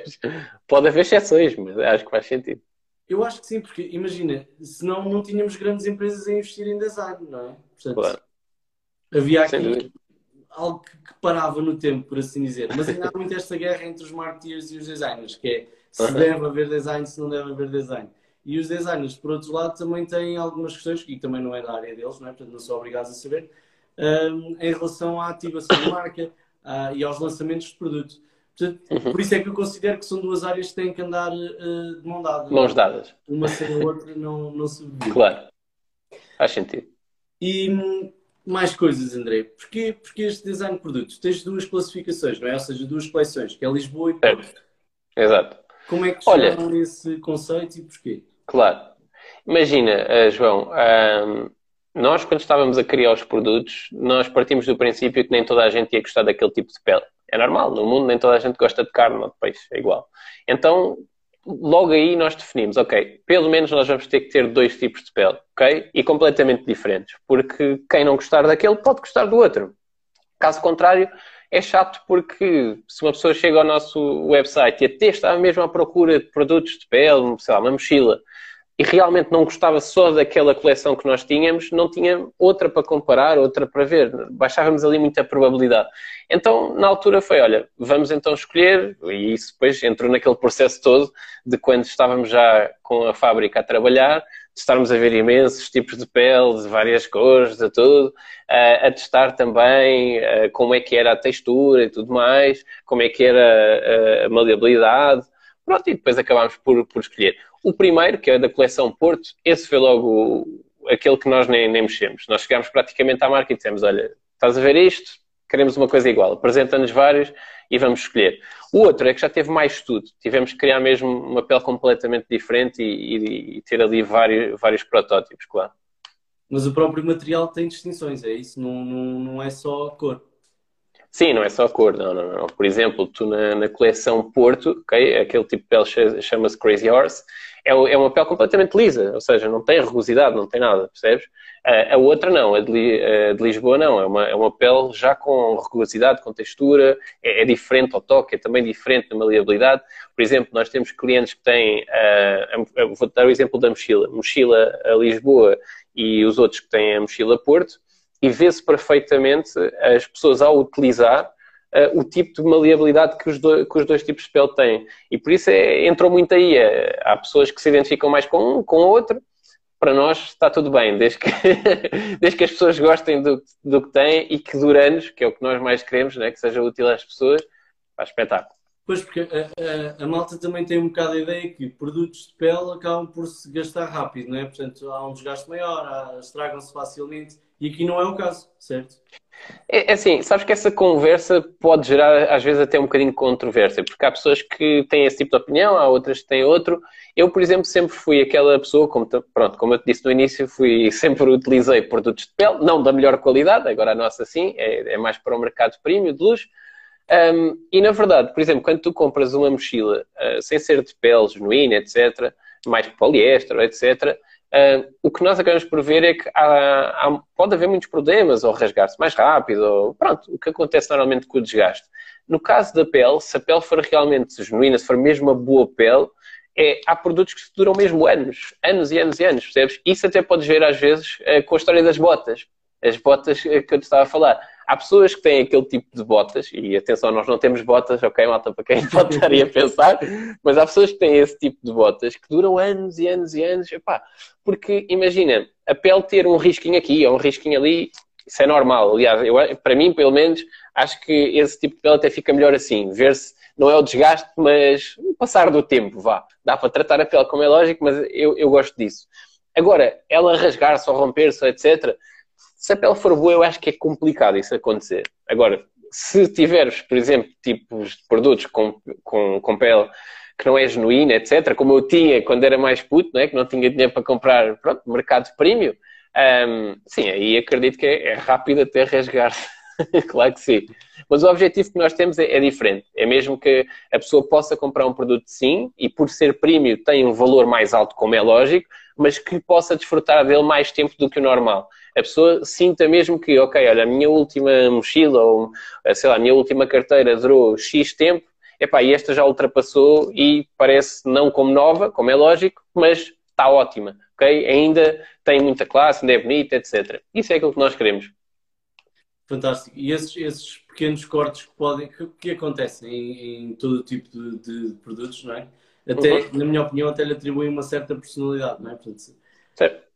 Speaker 2: *laughs* Pode haver exceções, mas acho que faz sentido.
Speaker 1: Eu acho que sim, porque imagina, senão não tínhamos grandes empresas a investir em design, não é? Portanto, claro. Havia aqui algo que, parava no tempo, por assim dizer. Mas ainda há muito esta guerra entre os marketeers e os designers, que é se deve haver design, se não deve haver design. E os designers, por outro lado, também têm algumas questões, que também não é da área deles, não é? portanto não são obrigados a saber, um, em relação à ativação de marca uh, e aos lançamentos de produto. Portanto, uhum. Por isso é que eu considero que são duas áreas que têm que andar uh, de mão dada.
Speaker 2: Mãos dadas.
Speaker 1: Uma sem a outra não, não se divide.
Speaker 2: Claro. Faz sentido.
Speaker 1: E hum, mais coisas, André. Porquê, porquê este design de produtos? Tens duas classificações, não é? Ou seja, duas coleções, que é Lisboa e Porto.
Speaker 2: Exato.
Speaker 1: Como é que Olha, esse conceito e porquê?
Speaker 2: Claro. Imagina, uh, João, uh, nós quando estávamos a criar os produtos, nós partimos do princípio que nem toda a gente ia gostar daquele tipo de pele. É normal, no mundo nem toda a gente gosta de carne ou de peixe, é igual. Então, logo aí nós definimos, ok, pelo menos nós vamos ter que ter dois tipos de pele, ok? E completamente diferentes, porque quem não gostar daquele pode gostar do outro. Caso contrário, é chato porque se uma pessoa chega ao nosso website e até está mesmo à procura de produtos de pele, sei lá, uma mochila, e realmente não gostava só daquela coleção que nós tínhamos, não tinha outra para comparar, outra para ver. Baixávamos ali muita probabilidade. Então, na altura foi, olha, vamos então escolher, e isso depois entrou naquele processo todo de quando estávamos já com a fábrica a trabalhar, de estarmos a ver imensos tipos de pele, de várias cores, de tudo, a testar também como é que era a textura e tudo mais, como é que era a maleabilidade, Pronto, e depois acabámos por, por escolher. O primeiro, que é da coleção Porto, esse foi logo aquele que nós nem, nem mexemos. Nós chegámos praticamente à marca e dissemos: Olha, estás a ver isto? Queremos uma coisa igual. Apresenta-nos vários e vamos escolher. O outro é que já teve mais estudo. Tivemos que criar mesmo uma pele completamente diferente e, e, e ter ali vários, vários protótipos, claro.
Speaker 1: Mas o próprio material tem distinções, é isso? Não, não, não é só cor.
Speaker 2: Sim, não é só a cor, não, não, não. Por exemplo, tu na, na coleção Porto, okay, aquele tipo de pele chama-se Crazy Horse, é, é, uma pele completamente lisa, ou seja, não tem rugosidade, não tem nada, percebes? A, a outra não, a de, de, Lisboa não, é uma, é uma pele já com rugosidade, com textura, é, é, diferente ao toque, é também diferente na maleabilidade. Por exemplo, nós temos clientes que têm, uh, vou dar o exemplo da mochila, mochila a Lisboa e os outros que têm a mochila Porto, e vê-se perfeitamente as pessoas ao utilizar uh, o tipo de maleabilidade que os, do, que os dois tipos de pele têm. E por isso é, entrou muito aí. É, há pessoas que se identificam mais com um, com o outro. Para nós está tudo bem, desde que, *laughs* desde que as pessoas gostem do, do que têm e que dure anos, que é o que nós mais queremos, né? que seja útil às pessoas, faz espetáculo.
Speaker 1: Pois, porque a, a, a, malta também tem um bocado a ideia que produtos de pele acabam por se gastar rápido, não é? Portanto, há um desgaste maior, estragam-se facilmente e aqui não é o caso, certo?
Speaker 2: É, é assim, sabes que essa conversa pode gerar às vezes até um bocadinho de controvérsia, porque há pessoas que têm esse tipo de opinião, há outras que têm outro. Eu, por exemplo, sempre fui aquela pessoa, como, pronto, como eu te disse no início, fui, *laughs* sempre utilizei produtos de pele, não da melhor qualidade, agora a nossa sim, é, é mais para o mercado premium de luxo. Um, e na verdade, por exemplo, quando tu compras uma mochila uh, sem ser de pele genuína, etc., mais poliéster, etc., Uh, o que nós acabamos por ver é que há, há, pode haver muitos problemas, ou rasgar-se mais rápido, ou pronto, o que acontece normalmente com o desgaste. No caso da pele, se a pele for realmente genuína, se for mesmo uma boa pele, é, há produtos que duram mesmo anos, anos e anos e anos, percebes? Isso até podes ver às vezes uh, com a história das botas. As botas que eu te estava a falar. Há pessoas que têm aquele tipo de botas, e atenção, nós não temos botas, ok, malta, para quem *laughs* pode estar aí a pensar, mas há pessoas que têm esse tipo de botas que duram anos e anos e anos, epá, porque imagina, a pele ter um risquinho aqui ou um risquinho ali, isso é normal. Aliás, eu, para mim, pelo menos, acho que esse tipo de pele até fica melhor assim, ver-se, não é o desgaste, mas o passar do tempo, vá. Dá para tratar a pele como é lógico, mas eu, eu gosto disso. Agora, ela rasgar-se ou romper-se, etc., se a pele for boa, eu acho que é complicado isso acontecer. Agora, se tiveres, por exemplo, tipos de produtos com, com, com pele que não é genuína, etc., como eu tinha quando era mais puto, não é? que não tinha dinheiro para comprar, pronto, mercado premium, um, sim, aí acredito que é, é rápido até rasgar *laughs* claro que sim. Mas o objetivo que nós temos é, é, diferente. É mesmo que a pessoa possa comprar um produto sim, e por ser premium tem um valor mais alto, como é lógico, mas que possa desfrutar dele mais tempo do que o normal a pessoa sinta mesmo que, ok, olha, a minha última mochila ou, sei lá, a minha última carteira durou X tempo, epá, e esta já ultrapassou e parece não como nova, como é lógico, mas está ótima, ok? Ainda tem muita classe, ainda é bonita, etc. Isso é aquilo que nós queremos.
Speaker 1: Fantástico. E esses, esses pequenos cortes que podem, que, que acontecem em, em todo tipo de, de, produtos, não é? Até, uhum. na minha opinião, até lhe atribuem uma certa personalidade, não é? Portanto,
Speaker 2: certo.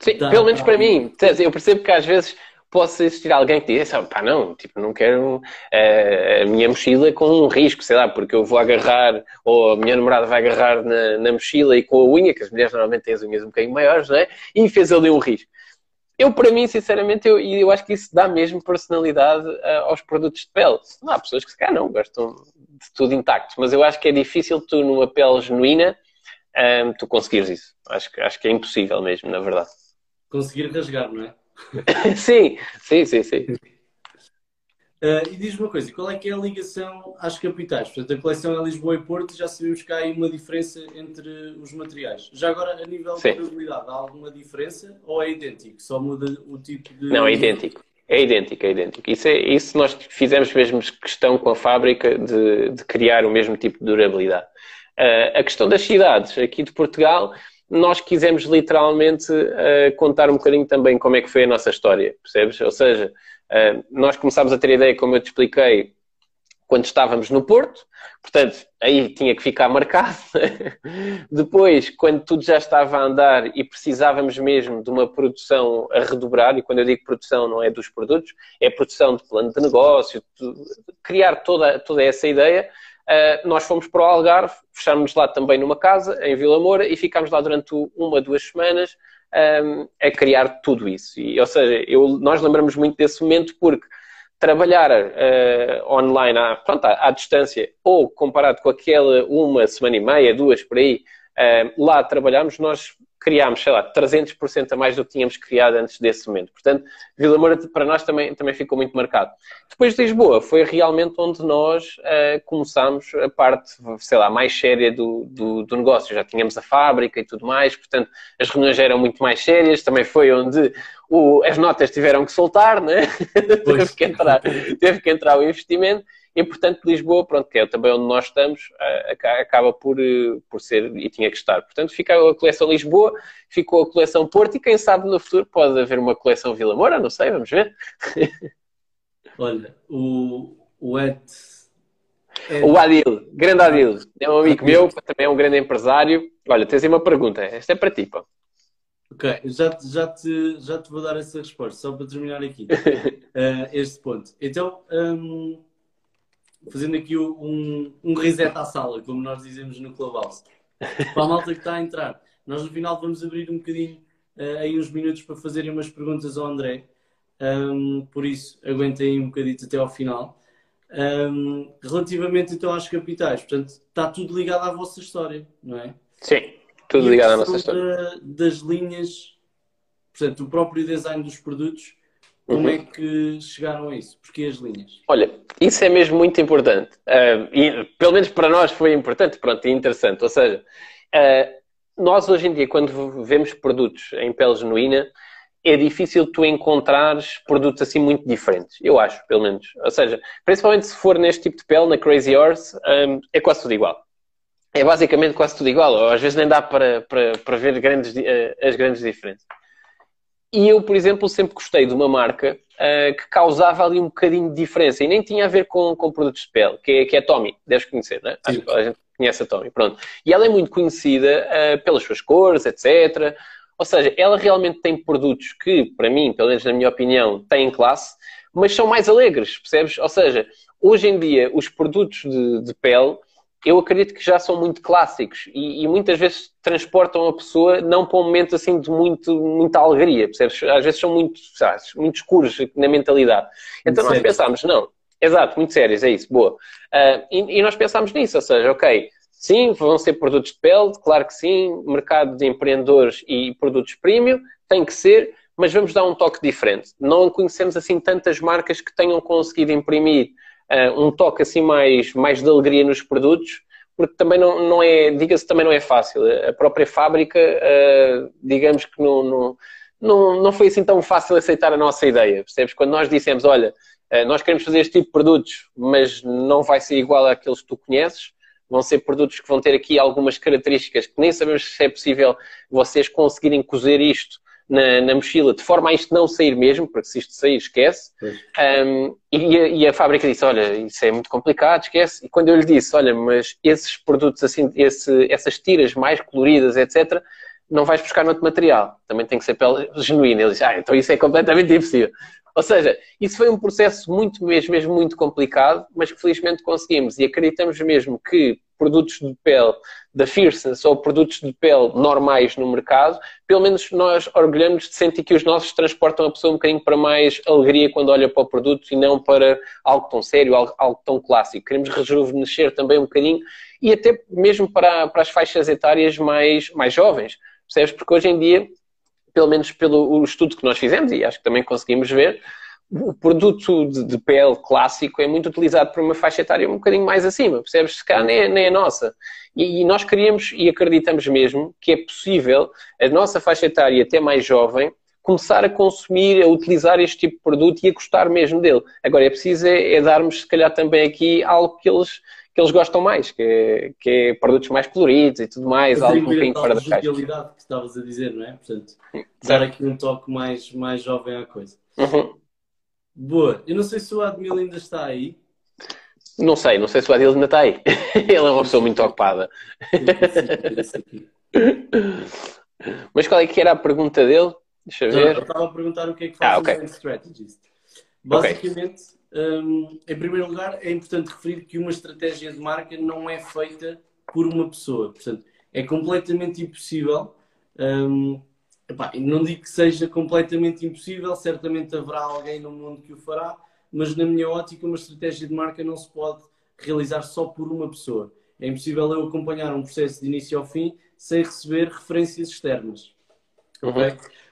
Speaker 2: Sim, tá, pelo menos tá. para mim. Eu percebo que às vezes possa existir alguém que diz, pá, não, tipo, não quero uh, a minha mochila com um risco, sei lá, porque eu vou agarrar, ou a minha namorada vai agarrar na, na mochila e com a unha, que as mulheres normalmente têm as unhas um bocadinho maiores, não é? E fez ali um risco. Eu, para mim, sinceramente, eu, eu acho que isso dá mesmo personalidade uh, aos produtos de pele. Não há pessoas que se calhar não gostam de tudo intacto, mas eu acho que é difícil tu, numa pele genuína, um, eh, tu conseguires isso. Acho, acho que é impossível mesmo, na verdade
Speaker 1: conseguir rasgar, não é? *laughs*
Speaker 2: sim, sim, sim, sim.
Speaker 1: Uh, *laughs* e diz-me uma coisa, qual é que é a ligação às capitais? Portanto, a coleção é Lisboa e Porto, já sabemos que há aí uma diferença entre os materiais. Já agora, a nível Sim. de durabilidade, há alguma diferença ou é idêntico? Só muda o tipo de...
Speaker 2: Não, é idêntico. É idêntico, é idêntico. Isso, é, isso nós fizemos mesmo questão com a fábrica de, de criar o mesmo tipo de durabilidade. Uh, a questão das cidades aqui de Portugal, nós quisemos literalmente uh, contar um bocadinho também como é que foi a nossa história, percebes? Ou seja, uh, nós começámos a ter ideia, como eu te expliquei, quando estávamos no Porto, portanto, aí tinha que ficar marcado. *laughs* Depois, quando tudo já estava a andar e precisávamos mesmo de uma produção a redobrar, e quando eu digo produção não é dos produtos, é produção de plano de negócio, de criar toda, toda essa ideia, Uh, nós fomos para o Algarve, fechámos lá também numa casa, em Vila Moura, e ficámos lá durante uma, duas semanas um, a criar tudo isso. E, ou seja, eu, nós lembramos muito desse momento porque trabalhar uh, online à, pronto, à, à, distância ou comparado com aquela uma semana e meia, duas por aí, uh, lá trabalhámos, nós criámos, sei lá, 300% a mais do que tínhamos criado antes desse momento. Portanto, Vila Moura para nós também, também ficou muito marcado. Depois de Lisboa, foi realmente onde nós uh, começámos a parte, sei lá, mais séria do, do, do, negócio. Já tínhamos a fábrica e tudo mais, portanto, as reuniões eram muito mais sérias. Também foi onde o, as notas tiveram que soltar, né? *laughs* teve, que entrar, teve que entrar o investimento. E, portanto, Lisboa, pronto, que é também onde nós estamos, acaba por, eh, por ser e tinha que estar. Portanto, fica a coleção Lisboa, ficou a coleção Porto e quem sabe no futuro pode haver uma coleção Vila Moura, não sei, vamos ver. *laughs*
Speaker 1: Olha, o, o Ed...
Speaker 2: Ed... O Adil, grande Adil, é um amigo meu, também é um grande empresário. Olha, tens aí uma pergunta, esta é para ti, pá.
Speaker 1: Ok, já, já, te, já te vou dar essa resposta, só para terminar aqui uh, *laughs* este ponto. Então, um, fazendo aqui um, um reset à sala, como nós dizemos no Clubhouse. Para a malta que está a entrar, nós no final vamos abrir um bocadinho uh, aí uns minutos para fazerem umas perguntas ao André. Um, por isso, aguentem um bocadito até ao final. Um, relativamente então às capitais, portanto, está tudo ligado à vossa história, não é?
Speaker 2: Sim, tudo ligado à nossa história. Da,
Speaker 1: das linhas, portanto, o próprio design dos produtos como uhum. é que chegaram a isso? Porquê as linhas?
Speaker 2: Olha, isso é mesmo muito importante. Uh, e pelo menos para nós foi importante, pronto, e interessante. Ou seja, uh, nós hoje em dia, quando vemos produtos em pele genuína, é difícil tu encontrares produtos assim muito diferentes. Eu acho, pelo menos. Ou seja, principalmente se for neste tipo de pele, na Crazy Horse, um, é quase tudo igual. É basicamente quase tudo igual. Ou às vezes nem dá para, para, para ver grandes, uh, as grandes diferenças. E eu, por exemplo, sempre gostei de uma marca uh, que causava ali um bocadinho de diferença e nem tinha a ver com, com produtos de pele, que é, que é a Tommy, deves conhecer, né? Acho que a gente conhece a Tommy, pronto. E ela é muito conhecida uh, pelas suas cores, etc. Ou seja, ela realmente tem produtos que, para mim, pelo menos na minha opinião, têm classe, mas são mais alegres, percebes? Ou seja, hoje em dia, os produtos de, de pele eu acredito que já são muito clássicos e, e, muitas vezes transportam a pessoa não para um momento assim de muito, muita alegria, percebes? Às vezes são muito, sabes, muito escuros na mentalidade. Então muito nós pensámos, não, exato, muito sérios, é isso, boa. Uh, e, e, nós pensámos nisso, ou seja, ok, sim, vão ser produtos de pele, claro que sim, mercado de empreendedores e produtos premium, tem que ser, mas vamos dar um toque diferente. Não conhecemos assim tantas marcas que tenham conseguido imprimir uh, um toque assim mais, mais de alegria nos produtos, porque também não, não é, diga-se, também não é fácil. A própria fábrica, uh, digamos que não, não, não, não foi assim tão fácil aceitar a nossa ideia, percebes? Quando nós dissemos, olha, uh, nós queremos fazer este tipo de produtos, mas não vai ser igual àqueles que tu conheces, vão ser produtos que vão ter aqui algumas características que nem sabemos se é possível vocês conseguirem cozer isto na, na, mochila, de forma a isto não sair mesmo, porque se isto sair, esquece. Um, e, a, e, a, fábrica disse: Olha, isso é muito complicado, esquece. E quando eu lhe disse: Olha, mas esses produtos, assim, esse, essas tiras mais coloridas, etc., não vais buscar no outro material. Também tem que ser pele genuína. Ele disse: Ah, então isso é completamente impossível. Ou seja, isso foi um processo muito mesmo, mesmo muito complicado, mas que felizmente conseguimos e acreditamos mesmo que produtos de pele da Fierceness ou produtos de pele normais no mercado, pelo menos nós orgulhamos de sentir que os nossos transportam a pessoa um bocadinho para mais alegria quando olha para o produto e não para algo tão sério, algo, algo tão clássico. Queremos rejuvenescer também um bocadinho e até mesmo para, para as faixas etárias mais, mais jovens, percebes? Porque hoje em dia pelo menos pelo estudo que nós fizemos, e acho que também conseguimos ver, o produto de, de, pele clássico é muito utilizado por uma faixa etária um bocadinho mais acima, percebes? Se cá nem, é, nem é nossa. E, e, nós queríamos e acreditamos mesmo que é possível a nossa faixa etária, até mais jovem, começar a consumir, a utilizar este tipo de produto e a gostar mesmo dele. Agora, é preciso é, é darmos, se calhar, também aqui algo que eles, que eles gostam mais, que é, que é produtos mais coloridos e tudo mais, algo um bocadinho fora da caixa.
Speaker 1: que estavas a dizer, não é? Portanto, dar aqui um toque mais, mais jovem à coisa.
Speaker 2: Uhum.
Speaker 1: Boa. Eu não sei se o Admil ainda está aí.
Speaker 2: Não sei, não sei se o Adil ainda está aí. *laughs* Ele é uma pessoa muito ocupada. *laughs* Mas qual é que era a pergunta dele? Deixa eu ver.
Speaker 1: eu estava a perguntar o que é que faz ah, okay. um strategist. Basicamente, okay. um, em primeiro lugar, é importante referir que uma estratégia de marca não é feita por uma pessoa. Portanto, é completamente impossível um, Epá, não digo que seja completamente impossível, certamente haverá alguém no mundo que o fará, mas na minha ótica, uma estratégia de marca não se pode realizar só por uma pessoa. É impossível eu acompanhar um processo de início ao fim sem receber referências externas. Uhum.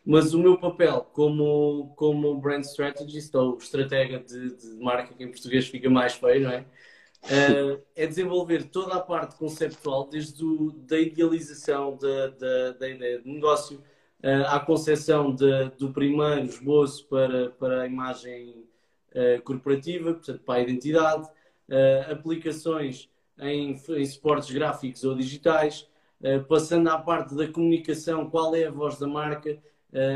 Speaker 1: Mas o meu papel como, como brand strategist ou estratega de, de marca, que em português fica mais feio, não é? Uh, é desenvolver toda a parte conceptual, desde o, da idealização da, da, da ideia de negócio, uh, à concepção de, do primeiro esboço para, para a imagem uh, corporativa, portanto, para a identidade, uh, aplicações em, em suportes gráficos ou digitais, passando à parte da comunicação, qual é a voz da marca,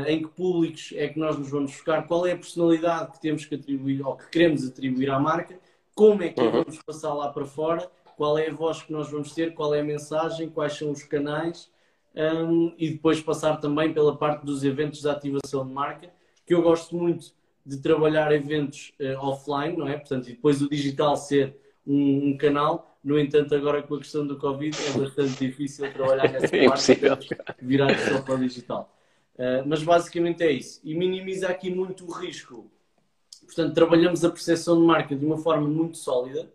Speaker 1: em que públicos é que nós nos vamos focar, qual é a personalidade que temos que atribuir ou que queremos atribuir à marca, como é que uhum. vamos passar lá para fora, qual é a voz que nós vamos ter, qual é a mensagem, quais são os canais um, e depois passar também pela parte dos eventos de ativação de marca, que eu gosto muito de trabalhar eventos uh, offline, não é? Portanto, e depois o digital ser um, um, canal. No entanto, agora com a questão do Covid é bastante difícil trabalhar *laughs* nessa é parte, virar só para o digital. Uh, mas basicamente é isso. E minimiza aqui muito o risco. Portanto, trabalhamos a percepção de marca de uma forma muito sólida,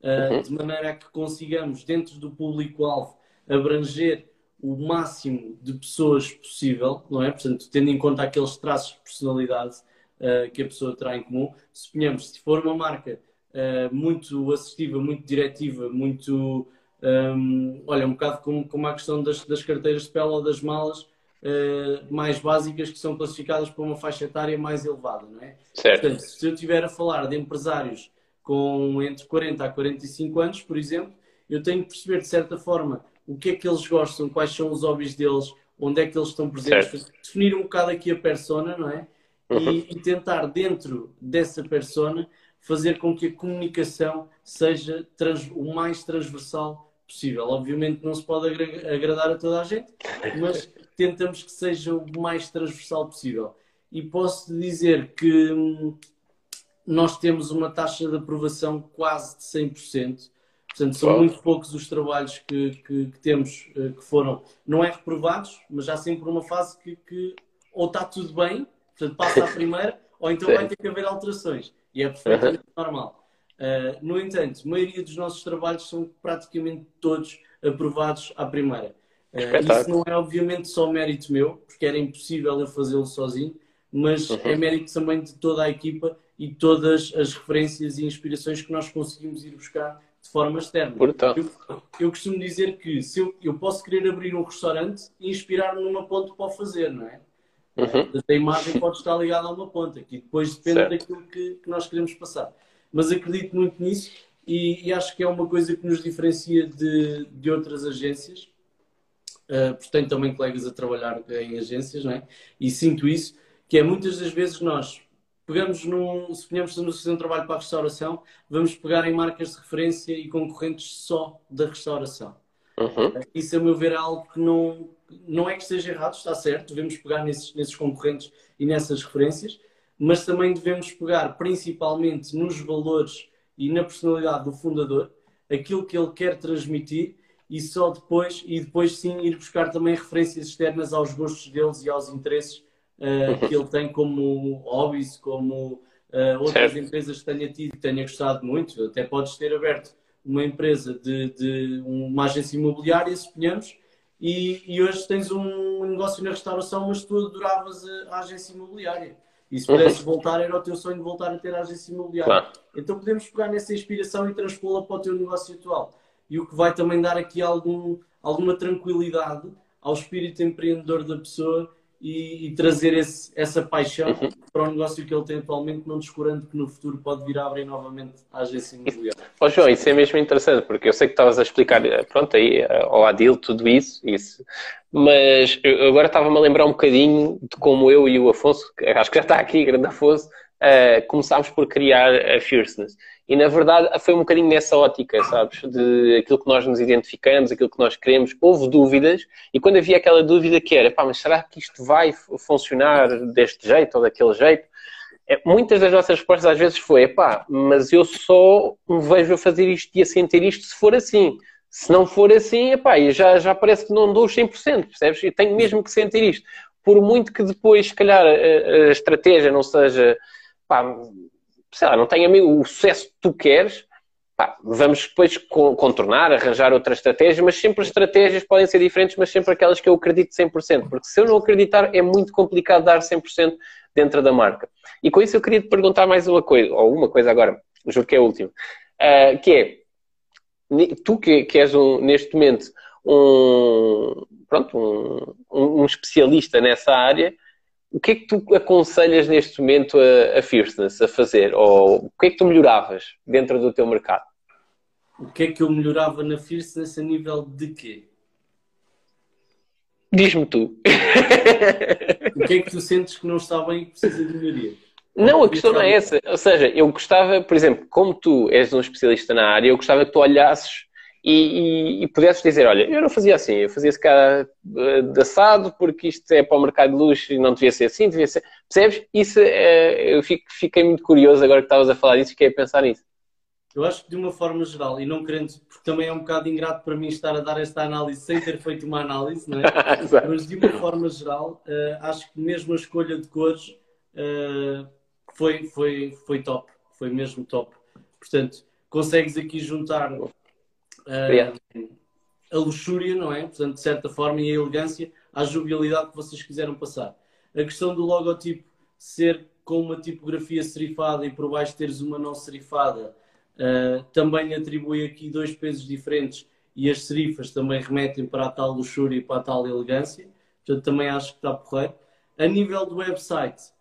Speaker 1: uh, uhum. de maneira a que consigamos, dentro do público-alvo, abranger o máximo de pessoas possível, não é? Portanto, tendo em conta aqueles traços de personalidade uh, que a pessoa terá em comum. Suponhamos, se for uma marca uh, muito assistiva, muito diretiva, muito. Um, ehm, olha, um bocado como, como a questão das, das carteiras de pele ou das malas uh, mais básicas que são classificadas para uma faixa etária mais elevada, não é?
Speaker 2: Certo.
Speaker 1: Portanto, se eu estiver a falar de empresários com entre 40 a 45 anos, por exemplo, eu tenho que perceber de certa forma o que é que eles gostam, quais são os hobbies deles, onde é que eles estão presentes, certo. definir um bocado aqui a persona, não é? Uhum. E, e, tentar, dentro dessa persona, fazer com que a comunicação seja trans, o mais transversal possível. Obviamente não se pode agradar a toda a gente, mas *laughs* tentamos que seja o mais transversal possível. E posso dizer que hum, nós temos uma taxa de aprovação quase de 100%. Portanto, são muito poucos os trabalhos que, que, que, temos eh, que foram, não é reprovados, mas já sempre uma fase que, que ou está tudo bem, portanto passa a *laughs* primeira, ou então Sim. vai ter que haver alterações. E é perfeitamente uhum. normal. Uh, no entanto, a maioria dos nossos trabalhos são praticamente todos aprovados à primeira. Uh, isso não é obviamente só mérito meu, porque era impossível eu fazê-lo sozinho, mas uhum. é mérito também de toda a equipa e todas as referências e inspirações que nós conseguimos ir buscar de forma externa. Eu, eu, costumo dizer que se eu, eu posso querer abrir um restaurante e inspirar-me numa ponta para o fazer, não é? Uhum. A imagem pode estar ligada a uma ponta, que depois depende certo. daquilo que, que, nós queremos passar. Mas acredito muito nisso e, e, acho que é uma coisa que nos diferencia de, de outras agências, uh, porque tenho também colegas a trabalhar em agências, não é? E sinto isso, que é muitas das vezes nós pegamos num, se ponhamos a fazer um trabalho para a restauração, vamos pegar em marcas de referência e concorrentes só da restauração.
Speaker 2: Uhum.
Speaker 1: Isso, a meu ver, é algo que não, não é que esteja errado, está certo, devemos pegar nesses, nesses concorrentes e nessas referências, mas também devemos pegar principalmente nos valores e na personalidade do fundador, aquilo que ele quer transmitir e só depois, e depois sim ir buscar também referências externas aos gostos deles e aos interesses uh, que *laughs* ele tem como hobbies, como uh, outras certo. empresas que tenha tido, que tenha gostado muito. Até podes ter aberto uma empresa de, de uma agência imobiliária, suponhamos, e, e, hoje tens um negócio na restauração, mas tu adoravas a, a agência imobiliária. E se pudesses uhum. voltar, era o teu sonho de voltar a ter a agência imobiliária. Claro. Então podemos pegar nessa inspiração e transpô-la para o teu negócio atual. E o que vai também dar aqui algum, alguma tranquilidade ao espírito empreendedor da pessoa e, e trazer esse, essa paixão uhum. para o negócio que ele tem atualmente, não descurando que no futuro pode vir a abrir novamente a agência imobiliária.
Speaker 2: Oh, João, isso é mesmo interessante, porque eu sei que estavas a explicar, eh, pronto, aí eh, ao Adil tudo isso, isso. mas eu agora estava-me a lembrar um bocadinho de como eu e o Afonso, acho que já está aqui, grande Afonso, uh, começámos por criar a Fierceness. E na verdade foi um bocadinho nessa ótica, sabes? De aquilo que nós nos identificamos, aquilo que nós queremos. Houve dúvidas, e quando havia aquela dúvida que era, pá, mas será que isto vai funcionar deste jeito ou daquele jeito? É, muitas das nossas respostas às vezes foi, pá, mas eu só me vejo a fazer isto e a sentir isto se for assim. Se não for assim, epá, já, já parece que não dou os 100%, percebes? E tenho mesmo que sentir isto. Por muito que depois, se calhar, a, a estratégia não seja pá, sei lá, não tenha o sucesso que tu queres, pá, vamos depois contornar, arranjar outra estratégia, mas sempre as estratégias podem ser diferentes, mas sempre aquelas que eu acredito 100%, porque se eu não acreditar é muito complicado dar 100% dentro da marca. E com isso eu queria te perguntar mais uma coisa, ou uma coisa agora, juro que é a última, uh, que é, tu que, que és um, neste momento um, pronto, um, um especialista nessa área, o que é que tu aconselhas neste momento a, a Fierceness a fazer? Ou o que é que tu melhoravas dentro do teu mercado?
Speaker 1: O que é que eu melhorava na Fierceness a nível de quê?
Speaker 2: Diz-me tu.
Speaker 1: o que é que tu sentes que não está bem e que precisa de melhoria?
Speaker 2: Não, a questão não é essa. Ou seja, eu gostava, por exemplo, como tu és um especialista na área, eu gostava que tu olhasses e, e, e, pudesses dizer, olha, eu não fazia assim, eu fazia esse cara eh, de assado porque isto é para o mercado de luxo e não devia ser assim, devia ser... Percebes? Isso, é, eu fico, fiquei muito curioso agora que estavas a falar disso, fiquei a pensar nisso.
Speaker 1: Eu acho que de uma forma geral, e não querendo, porque também é um bocado ingrato para mim estar a dar esta análise sem ter feito uma análise, não é? *laughs* mas de uma forma geral, uh, acho que mesmo a escolha de cores uh, foi, foi, foi top, foi mesmo top. Portanto, consegues aqui juntar uh, a luxúria, não é? Portanto, de certa forma, e a elegância à jovialidade que vocês quiseram passar. A questão do logotipo ser com uma tipografia serifada e por baixo teres uma não serifada uh, também atribui aqui dois pesos diferentes e as serifas também remetem para a tal luxúria e para a tal elegância. Portanto, também acho que está porreiro. A nível do website,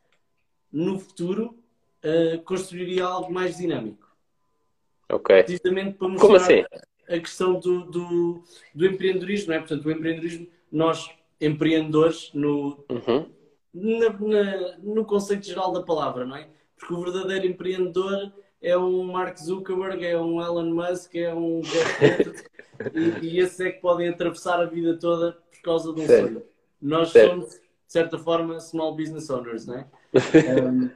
Speaker 1: no futuro, uh, construiria algo mais dinâmico.
Speaker 2: Ok.
Speaker 1: Precisamente para mostrar Como assim? A questão do, do, do empreendedorismo, não é? Portanto, o empreendedorismo, nós, empreendedores, no, uhum. na, na, no conceito geral da palavra, não é? Porque o verdadeiro empreendedor é um Mark Zuckerberg, é um Elon Musk, é um *laughs* e, e esses é que podem atravessar a vida toda por causa de um certo. sonho. Nós certo. somos, de certa forma, small business owners, não é? *laughs* um,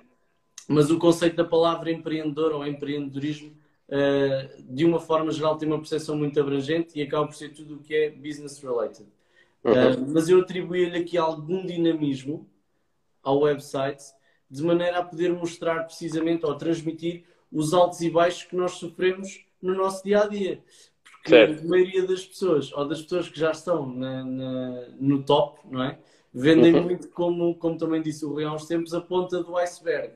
Speaker 1: mas o conceito da palavra empreendedor ou empreendedorismo uh, de uma forma geral, tem uma percepção muito abrangente e acaba por ser tudo o que é business related. Uh, mas eu atribuí-lhe aqui algum dinamismo ao website, de maneira a poder mostrar precisamente ou transmitir os altos e baixos que nós sofremos no nosso dia a dia. Porque certo. a maioria das pessoas, ou das pessoas que já estão na, na, no top, não é? Vendem uhum. muito, como, como também disse o Rui há uns tempos, a ponta do iceberg.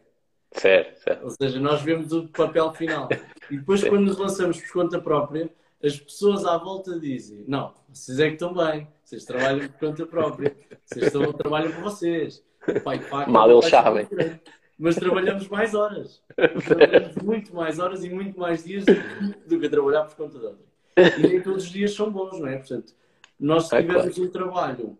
Speaker 2: Certo, certo.
Speaker 1: Ou seja, nós vemos o papel final. E depois, quando nos lançamos por conta própria, as pessoas à volta dizem: Não, vocês é que estão bem, vocês trabalham por conta própria, vocês estão, trabalham por vocês.
Speaker 2: Pai, Mal eles sabem.
Speaker 1: Mas trabalhamos mais horas. Trabalhamos muito mais horas e muito mais dias do que, a trabalhar por conta de outra. E nem todos os dias são bons, não é? Portanto, nós se tivermos um trabalho,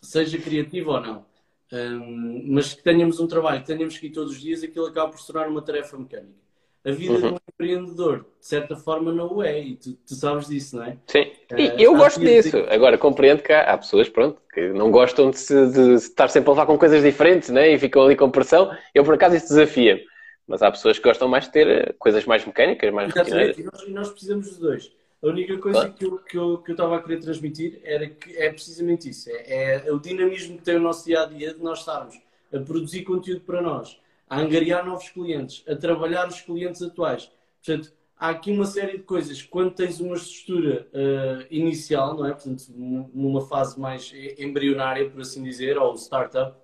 Speaker 1: seja criativo ou não, um, mas que tenhamos um trabalho que tenhamos que ir todos os dias, aquilo acaba por se tornar uma tarefa mecânica. A vida uhum. de um empreendedor, de certa forma, não o é, e tu, tu sabes disso, não é?
Speaker 2: Sim, uh, e eu gosto disso. De... Agora, compreendo que há, há, pessoas, pronto, que não gostam de, se, de estar sempre a levar com coisas diferentes, né? E ficam ali com pressão. Eu, por acaso, isso desafia-me. Mas há pessoas que gostam mais de ter eh, coisas mais mecânicas, mais
Speaker 1: rotineiras. E nós, e nós precisamos dos dois. A única coisa que, eu, que, eu, que eu estava a querer transmitir era que é precisamente isso. É, é o dinamismo que tem o nosso dia a dia de nós estarmos a produzir conteúdo para nós, a angariar novos clientes, a trabalhar os clientes atuais. Portanto, há aqui uma série de coisas. Quando tens uma estrutura uh, inicial, não é? Portanto, numa fase mais embrionária, por assim dizer, ou startup,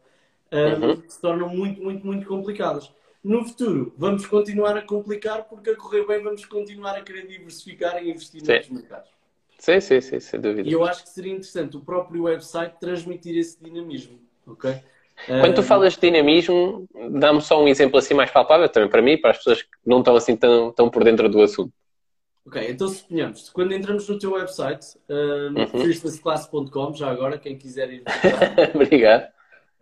Speaker 1: um, uhum. se tornam muito, muito, muito complicadas. No futuro, vamos continuar a complicar porque a correr bem vamos continuar a querer diversificar e investir sim. nos mercados.
Speaker 2: Sim, sim, sim, sem dúvida.
Speaker 1: E eu acho que seria interessante o próprio website transmitir esse dinamismo, ok?
Speaker 2: Quando tu falas de dinamismo, dá-me só um exemplo assim mais palpável também para mim para as pessoas que não estão assim tão, tão por dentro do assunto.
Speaker 1: Ok, então suponhamos, quando entramos no teu website, um, uhum. já agora, quem quiser ir *laughs*
Speaker 2: Obrigado.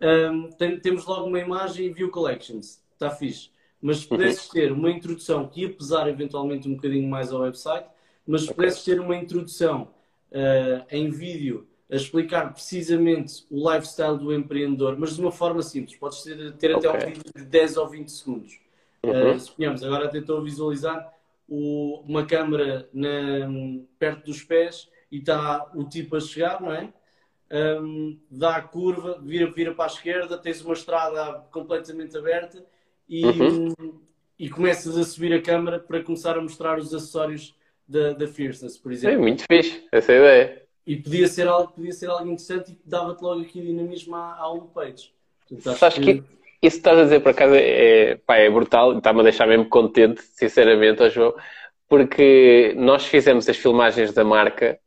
Speaker 1: Um, tem, temos logo uma imagem e View Collections está fixe. Mas se pudesses ter uma introdução que ia pesar eventualmente um bocadinho mais ao website, mas se pudesses ter uma introdução uh, em vídeo a explicar precisamente o lifestyle do empreendedor, mas de uma forma simples, podes ter, ter até okay. um vídeo de 10 ou 20 segundos. Uhum. Uh, suponhamos, agora tentou visualizar o, uma câmera na, perto dos pés e está o tipo a chegar, não é? Um, dá a curva, vira, vira para a esquerda, tens uma estrada completamente aberta e, uhum. e começas a subir a câmera para começar a mostrar os acessórios da, da Fierceness, por exemplo.
Speaker 2: É muito fixe, essa é ideia.
Speaker 1: E podia ser algo, podia ser algo interessante e dava-te logo aqui dinamismo à, à homepage.
Speaker 2: Portanto, acho que... que isso que estás a dizer por acaso é, pá, é brutal está-me a deixar mesmo contente, sinceramente, oh João, porque nós fizemos as filmagens da marca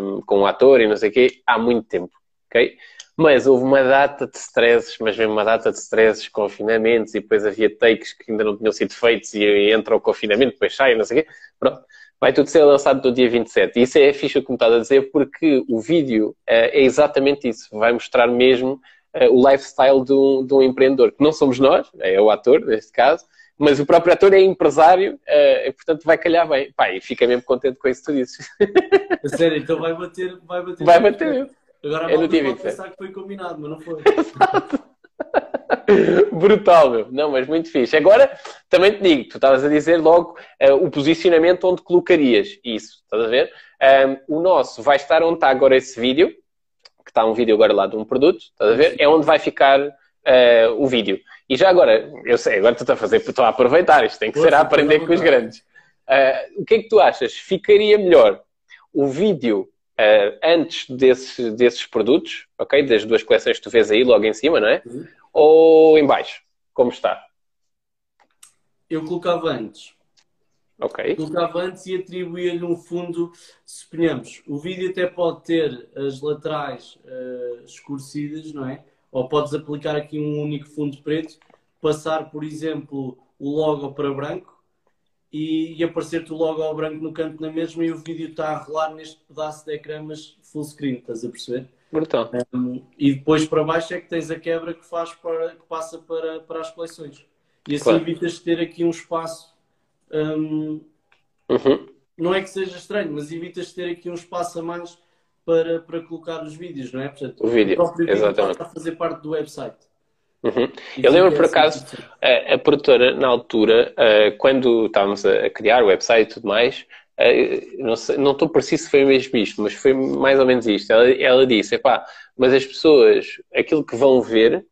Speaker 2: um, com o ator e não sei o quê há muito tempo, ok? Mas houve uma data de stresses, mas mesmo uma data de stresses, confinamentos, e depois havia takes que ainda não tinham sido feitos e entra o confinamento, depois sai, não sei o quê. Pronto. Vai tudo ser lançado no dia 27. E isso é a ficha como estás a dizer, porque o vídeo uh, é exatamente isso. Vai mostrar mesmo uh, o lifestyle de um, de um, empreendedor, que não somos nós, é o ator, neste caso, mas o próprio ator é empresário uh, e, portanto, vai calhar bem. Pá, e fica mesmo contente com isso que tu dizes.
Speaker 1: Sério, então vai bater. Vai bater.
Speaker 2: Vai bater.
Speaker 1: Agora a é malta pode pensar que foi combinado, mas não foi. *laughs*
Speaker 2: Brutal, meu. Não, mas muito fixe. Agora, também te digo, tu estavas a dizer logo uh, o posicionamento onde colocarias isso, estás a ver? Um, o nosso vai estar onde está agora esse vídeo, que está um vídeo agora lá de um produto, estás a ver? É onde vai ficar uh, o vídeo. E já agora, eu sei, agora tu estás a fazer, estou a aproveitar, isto tem que ser a aprender com os grandes. Uh, o que é que tu achas? Ficaria melhor o vídeo uh, antes desses, desses produtos, ok? Das duas coleções que tu vês aí logo em cima, não é? Uhum. Ou em baixo, como está?
Speaker 1: Eu colocava antes.
Speaker 2: Ok.
Speaker 1: Colocava antes e atribuía-lhe um fundo, suponhamos, o vídeo até pode ter as laterais uh, escurecidas, não é? Ou podes aplicar aqui um único fundo preto, passar, por exemplo, o logo para branco e, e aparecer-te logo ao branco no canto na mesma e o vídeo está a rolar neste pedaço de ecrã, mas full screen, estás a perceber?
Speaker 2: Brutal.
Speaker 1: Um, e depois para baixo é que tens a quebra que faz para, que passa para, para as coleções. E assim claro. evitas de ter aqui um espaço. Um,
Speaker 2: uhum.
Speaker 1: Não é que seja estranho, mas evitas ter aqui um espaço a mais para, para colocar os vídeos, não é?
Speaker 2: Portanto, o vídeo, o próprio vídeo exatamente.
Speaker 1: está a fazer parte do website.
Speaker 2: Uhum. Eu lembro, por acaso, a, a, produtora, na altura, uh, quando estávamos a, a, criar o website e tudo mais, uh, não, sei, não estou preciso se foi mesmo isto, mas foi mais ou menos isto. Ela, ela disse: epá, mas as pessoas, aquilo que vão ver,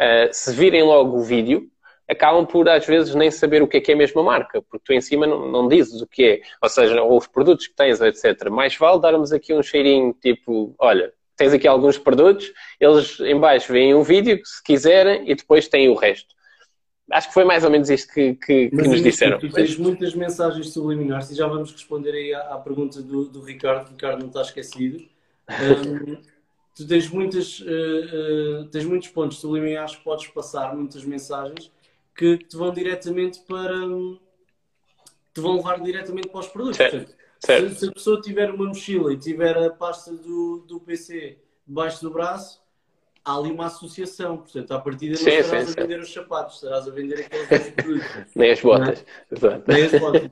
Speaker 2: uh, se virem logo o vídeo, acabam por às vezes nem saber o que é que é a marca, porque tu em cima não, não dizes o que é, ou seja, ou os produtos que tens, etc. Mais vale darmos aqui um cheirinho tipo, olha, tens aqui alguns produtos, eles em baixo veem um vídeo, se quiserem, e depois têm o resto. Acho que foi mais ou menos isto que, que, que nos disseram.
Speaker 1: Tu tens muitas mensagens subliminares e já vamos responder aí à, à pergunta do, do Ricardo. Ricardo não está esquecido. *laughs* Um, tu tens, muitas, uh, uh, tens muitos pontos subliminares que podes passar, muitas mensagens que te vão diretamente para. te vão levar diretamente para os produtos. Certo. Se, se, a pessoa tiver uma mochila e tiver a pasta do, do PC debaixo do braço, há ali uma associação. Portanto, à partida não sim, estarás sim, a vender os sapatos, estarás a vender aqueles *laughs* produtos.
Speaker 2: Nem as botas.
Speaker 1: Exato. Nem as botas. *laughs*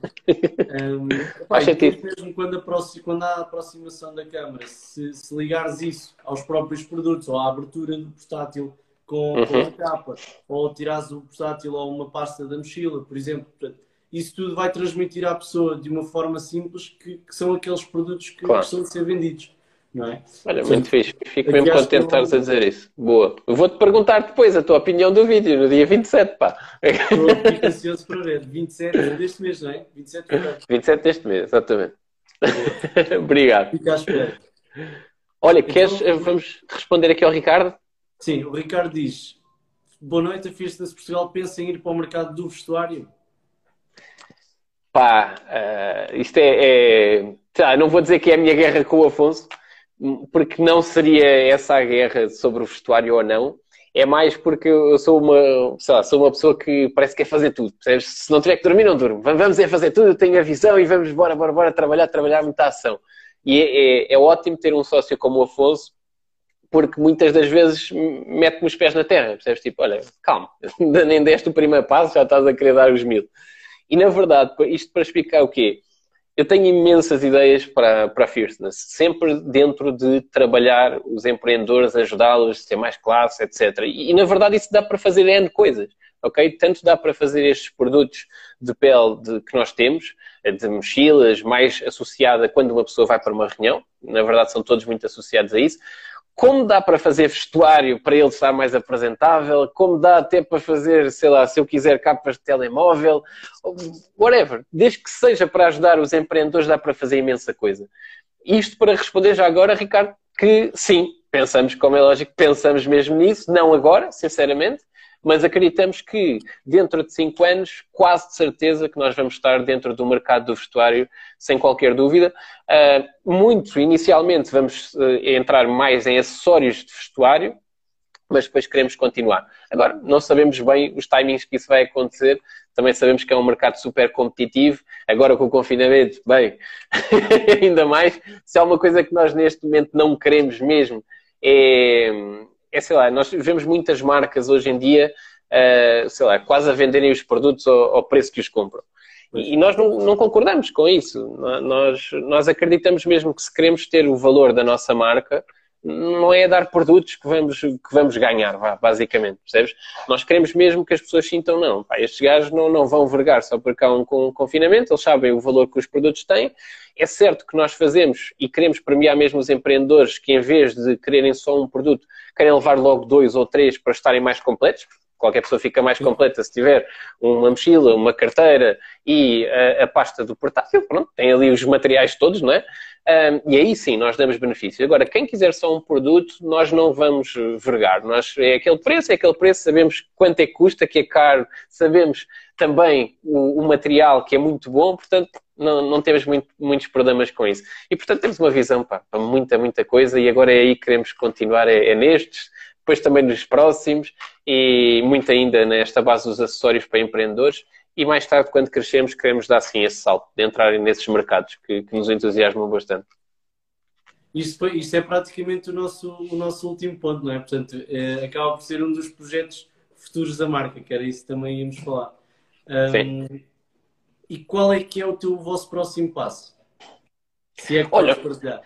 Speaker 1: um, pá, mesmo quando, quando há a aproximação da câmara, se, se ligares isso aos próprios produtos ou à abertura do portátil com, uhum. com a capa, ou tirares o portátil ou uma pasta da mochila, por exemplo. Portanto, isso tudo vai transmitir à pessoa de uma forma simples que, que são aqueles produtos que
Speaker 2: claro.
Speaker 1: precisam de ser vendidos. Não é?
Speaker 2: Olha, muito fixe. Fico mesmo contente de estares a dizer isso. Boa. Eu vou-te perguntar depois a tua opinião do vídeo, no dia 27, pá.
Speaker 1: Estou ansioso para ver. 27 deste mês, não é? 27 de
Speaker 2: 27 deste mês, exatamente. *laughs* Obrigado.
Speaker 1: Fica à espera.
Speaker 2: Olha, então, queres, vamos responder aqui ao Ricardo?
Speaker 1: Sim, o Ricardo diz, boa noite, a Fierceness Portugal pensa em ir para o mercado do vestuário?
Speaker 2: Pá, uh, isto é, é tá, não vou dizer que é a minha guerra com o Afonso, porque não seria essa a guerra sobre o vestuário ou não. É mais porque eu sou uma, sei lá, sou uma pessoa que parece que quer fazer tudo. Percebes? Se não tiver que dormir, não durmo. Vamos é fazer tudo, eu tenho a visão e vamos bora, bora, bora trabalhar, trabalhar muita ação. E é, é, é ótimo ter um sócio como o Afonso, porque muitas das vezes mete-me os pés na terra. Percebes? Tipo, olha, calma, *laughs* nem deste o primeiro passo, já estás a querer dar os mil. E na verdade, isto para explicar o quê? Eu tenho imensas ideias para, para a Fierceness, sempre dentro de trabalhar os empreendedores, ajudá-los, ter mais classe, etc. E, e, na verdade isso dá para fazer N coisas, ok? Tanto dá para fazer estes produtos de pele de, que nós temos, de mochilas, mais associada quando uma pessoa vai para uma reunião, na verdade são todos muito associados a isso, como dá para fazer vestuário para ele estar mais apresentável, como dá até para fazer, sei lá, se eu quiser capas de telemóvel, whatever. Desde que seja para ajudar os empreendedores, dá para fazer imensa coisa. Isto para responder já agora, Ricardo, que sim, pensamos, como é lógico, pensamos mesmo nisso, não agora, sinceramente, mas acreditamos que dentro de 5 anos, quase de certeza que nós vamos estar dentro do mercado do vestuário, sem qualquer dúvida. Uh, muito, inicialmente, vamos uh, entrar mais em acessórios de vestuário, mas depois queremos continuar. Agora, não sabemos bem os timings que isso vai acontecer, também sabemos que é um mercado super competitivo. Agora com o confinamento, bem, *laughs* ainda mais. Se há uma coisa que nós neste momento não queremos mesmo é, é, sei lá, nós vemos muitas marcas hoje em dia, uh, sei lá, quase a venderem os produtos ao, ao preço que os compram. E, e nós não, não, concordamos com isso. Nós, nós acreditamos mesmo que se queremos ter o valor da nossa marca, não é dar produtos que vamos, que vamos ganhar, basicamente, percebes? Nós queremos mesmo que as pessoas sintam, não, pá, estes gajos não, não vão vergar só porque há um, um confinamento, eles sabem o valor que os produtos têm. É certo que nós fazemos e queremos premiar mesmo os empreendedores que, em vez de quererem só um produto, querem levar logo dois ou três para estarem mais completos, qualquer pessoa fica mais completa se tiver uma mochila, uma carteira e a, a, pasta do portátil, pronto, tem ali os materiais todos, não é? Um, e aí sim, nós damos benefício. Agora, quem quiser só um produto, nós não vamos vergar. Nós, é aquele preço, é aquele preço, sabemos quanto é que custa, que é caro, sabemos também o, o material que é muito bom, portanto, não, não temos muito, muitos problemas com isso. E, portanto, temos uma visão para muita, muita coisa e agora é aí que queremos continuar, é, é nestes, depois também nos próximos e muito ainda nesta base dos acessórios para empreendedores. E mais tarde, quando crescemos, queremos dar sim esse salto de entrarem nesses mercados que, que nos entusiasmam bastante.
Speaker 1: Isto, isto, é praticamente o nosso, o nosso último ponto, não é? Portanto, é, acaba por ser um dos projetos futuros da marca, que era isso que também íamos falar. Um, sim. E qual é que é o teu o vosso próximo passo? Se é que Olha, partilhar.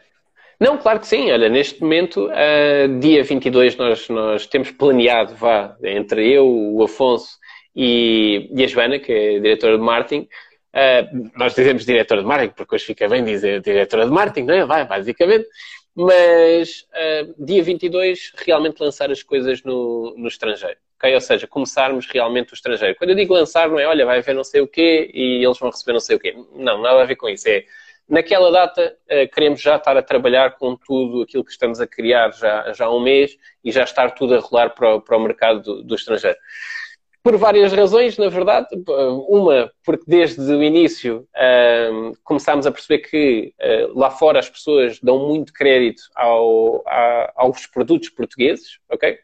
Speaker 2: Não, claro que sim. Olha, neste momento, uh, dia 22, nós, nós temos planeado, vá, entre eu, o Afonso e, e a Joana, que é diretora de marketing, uh, nós dizemos diretora de marketing, porque hoje fica bem dizer diretora de marketing, não é? Vai, basicamente. Mas uh, dia 22, realmente lançar as coisas no, no estrangeiro. Okay? Ou seja, começarmos realmente o estrangeiro. Quando eu digo lançar, não é olha, vai haver não sei o quê e eles vão receber não sei o quê. Não, nada a ver com isso. É Naquela data, eh, queremos já estar a trabalhar com tudo aquilo que estamos a criar já, já há um mês e já estar tudo a rolar para o, para o mercado do, do estrangeiro. Por várias razões, na verdade. Uma, porque desde o início um, começámos a perceber que uh, lá fora as pessoas dão muito crédito ao, a, aos produtos portugueses, ok?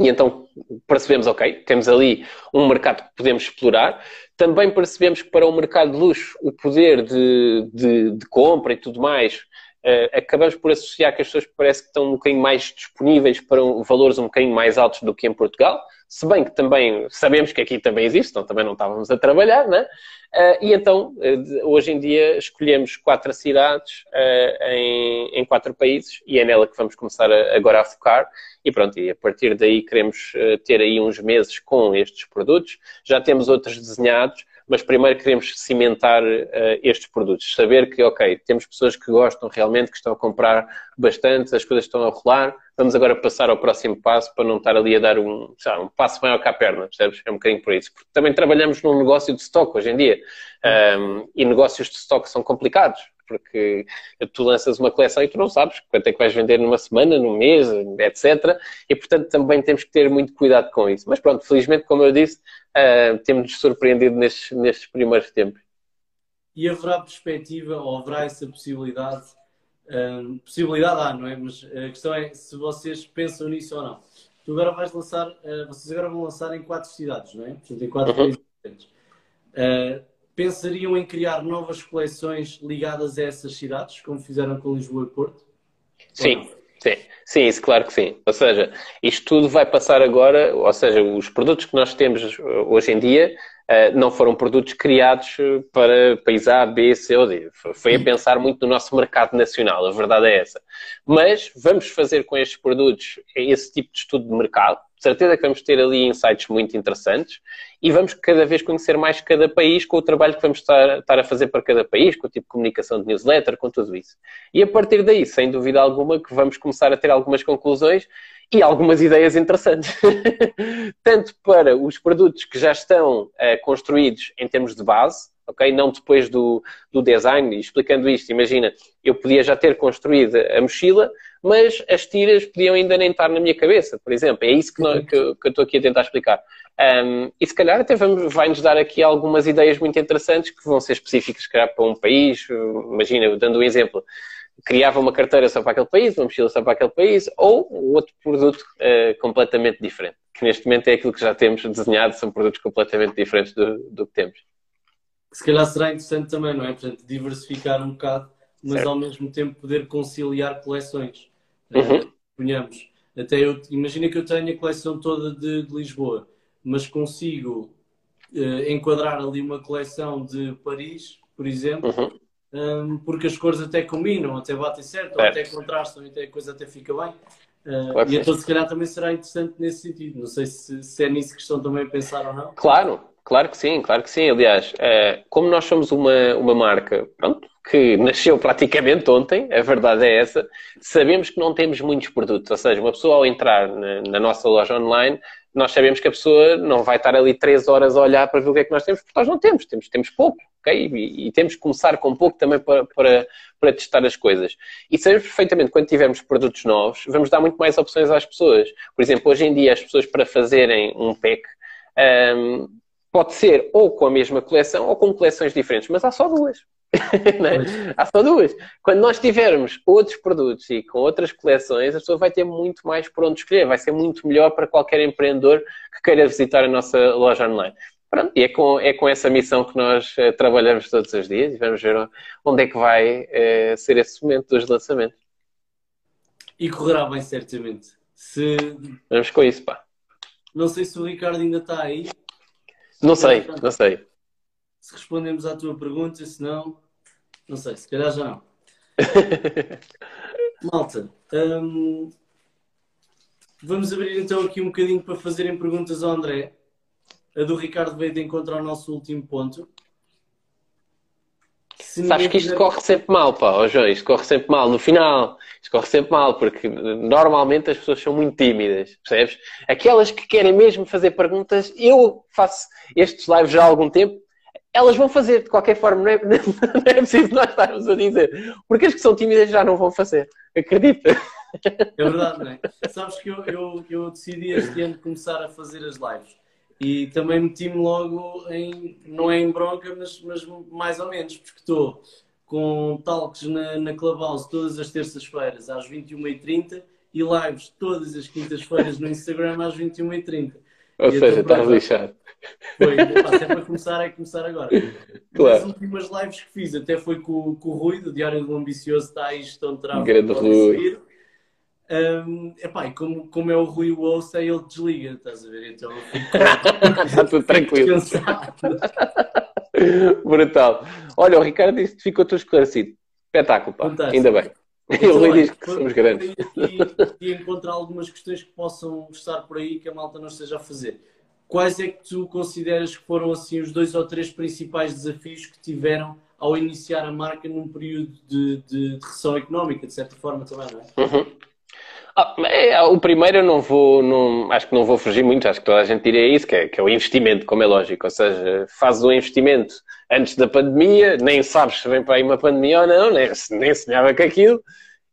Speaker 2: E então percebemos, ok, temos ali um mercado que podemos explorar. Também percebemos que para o mercado de luxo, o poder de, de, de compra e tudo mais, uh, acabamos por associar que as pessoas parece que estão um bocadinho mais disponíveis para um, valores um bocadinho mais altos do que em Portugal. Se bem que também sabemos que aqui também existe, então também não estávamos a trabalhar, né? Uh, e então, uh, hoje em dia, escolhemos quatro cidades em, em, quatro países e é nela que vamos começar a, agora a focar. E pronto, e a partir daí queremos ter aí uns meses com estes produtos. Já temos outros desenhados, mas primeiro queremos cimentar estes produtos. Saber que, ok, temos pessoas que gostam realmente, que estão a comprar bastante, as coisas estão a rolar, Vamos agora passar ao próximo passo para não estar ali a dar um, um passo maior que a perna, percebes? É um bocadinho por isso. Porque também trabalhamos num negócio de stock hoje em dia. Um, e negócios de stock são complicados. Porque tu lanças uma coleção e tu não sabes quanto é que vais vender numa semana, num mês, etc. E, portanto, também temos que ter muito cuidado com isso. Mas pronto, felizmente, como eu disse, uh, temos-nos surpreendido nestes, nestes primeiros tempos.
Speaker 1: E haverá perspectiva, ou haverá essa possibilidade? Uh, possibilidade há, não é? Mas a questão é se vocês pensam nisso ou não. Tu agora vais lançar, uh, vocês agora vão lançar em quatro cidades, não é? Portanto, em quatro uhum. países diferentes. Uh, pensariam em criar novas coleções ligadas a essas cidades, como fizeram com Lisboa e Porto?
Speaker 2: Sim, sim, sim, isso claro que sim. Ou seja, isto tudo vai passar agora, ou seja, os produtos que nós temos hoje em dia não foram produtos criados para país A, B, C ou D. Foi a pensar muito no nosso mercado nacional, a verdade é essa. Mas vamos fazer com estes produtos esse tipo de estudo de mercado, de certeza que vamos ter ali insights muito interessantes e vamos cada vez conhecer mais cada país com o trabalho que vamos estar, estar, a fazer para cada país, com o tipo de comunicação de newsletter, com tudo isso. E a partir daí, sem dúvida alguma, que vamos começar a ter algumas conclusões e algumas ideias interessantes. *laughs* Tanto para os produtos que já estão uh, construídos em termos de base, ok? Não depois do, do design, e explicando isto, imagina, eu podia já ter construído a mochila, mas as tiras podiam ainda nem estar na minha cabeça, por exemplo. É isso que, não, que, que eu estou aqui a tentar explicar. Um, e se calhar até vai-nos dar aqui algumas ideias muito interessantes que vão ser específicas, se calhar, para um país. Imagina, dando um exemplo, criava uma carteira só para aquele país, uma mochila só para aquele país, ou outro produto uh, completamente diferente. Que neste momento é aquilo que já temos desenhado, são produtos completamente diferentes do, do que temos.
Speaker 1: Se calhar será interessante também, não é? Portanto, diversificar um bocado, mas certo. ao mesmo tempo poder conciliar coleções. Uhum. até eu, imagina que eu tenho a coleção toda de, de Lisboa, mas consigo uh, enquadrar ali uma coleção de Paris, por exemplo, uhum. Um, porque as cores até combinam, até batem certo, ou até contrastam, até a coisa até fica bem. Uh, claro e então, se calhar, também será interessante nesse sentido. Não sei se, se, é nisso que estão também a pensar ou não.
Speaker 2: Claro, claro que sim, claro que sim. Aliás, uh, como nós somos uma, uma marca, pronto, que nasceu praticamente ontem, a verdade é essa, sabemos que não temos muitos produtos. Ou seja, uma pessoa ao entrar na, na, nossa loja online, nós sabemos que a pessoa não vai estar ali três horas a olhar para ver o que é que nós temos, porque nós não temos, temos, temos pouco, ok? E, e temos que começar com pouco também para, para, para, testar as coisas. E sabemos perfeitamente, quando tivermos produtos novos, vamos dar muito mais opções às pessoas. Por exemplo, hoje em dia, as pessoas para fazerem um pack, um, pode ser ou com a mesma coleção ou com coleções diferentes, mas há só duas. *laughs* é? Há só duas. Quando nós tivermos outros produtos e com outras coleções, a pessoa vai ter muito mais por onde escolher. Vai ser muito melhor para qualquer empreendedor que queira visitar a nossa loja online. Pronto, e é com, é com essa missão que nós uh, trabalhamos todos os dias e vamos ver onde é que vai uh, ser esse momento dos lançamentos.
Speaker 1: E correrá bem, certamente. Se...
Speaker 2: Vamos com isso, pá.
Speaker 1: Não sei se o Ricardo ainda está aí.
Speaker 2: Não sei, não sei
Speaker 1: se respondemos à tua pergunta, se não, não sei, se calhar já não. *laughs* Malta, hum, vamos abrir então aqui um bocadinho para fazerem perguntas ao André. A do Ricardo veio de encontrar o nosso último ponto.
Speaker 2: Se Sabes que isto corre sempre mal, pá, oh, João, isto corre sempre mal. No final, isto corre sempre mal, porque normalmente as pessoas são muito tímidas, percebes? Aquelas que querem mesmo fazer perguntas, eu faço estes lives já há algum tempo, elas vão fazer de qualquer forma, não é, *laughs* não é preciso nós estarmos a dizer. Porque as que são tímidas já não vão fazer. Acredita?
Speaker 1: É verdade, não é? Sabes que eu, eu, eu decidi este ano começar a fazer as lives. E também meti-me logo em, não é em bronca, mas, mas mais ou menos, porque estou com talks na, na Clubhouse todas as terças-feiras às 21h30 e lives todas as quintas-feiras no Instagram às 21h30.
Speaker 2: Ou seja, estás lixado.
Speaker 1: Foi, se é para começar, é começar agora. Claro. As últimas lives que fiz até foi com, com o Rui, do Diário do Ambicioso, está aí gestão de tráfego.
Speaker 2: Grande Rui.
Speaker 1: Um, epá, e como, como é o Rui o ouço, aí ele desliga, estás a ver? Então eu fico,
Speaker 2: Está *laughs* tudo *laughs* tranquilo. *laughs* Brutal. Olha, o Ricardo disse que ficou tudo esclarecido. Espetáculo, pá. Fantástico. Ainda bem. Então, ele diz que somos grandes.
Speaker 1: E, e encontrar algumas questões que possam estar por aí que a malta não esteja a fazer. Quais é que tu consideras que foram assim os dois ou três principais desafios que tiveram ao iniciar a marca num período de, de, de recessão económica, de certa forma também, não é?
Speaker 2: Uhum. Ah, é, o primeiro eu não vou, não, acho que não vou fugir muito, acho que toda a gente diria isso, que é, que é o investimento, como é lógico, ou seja, fazes o investimento antes da pandemia, nem sabes se vem para aí uma pandemia ou não, nem, nem sonhava com aquilo,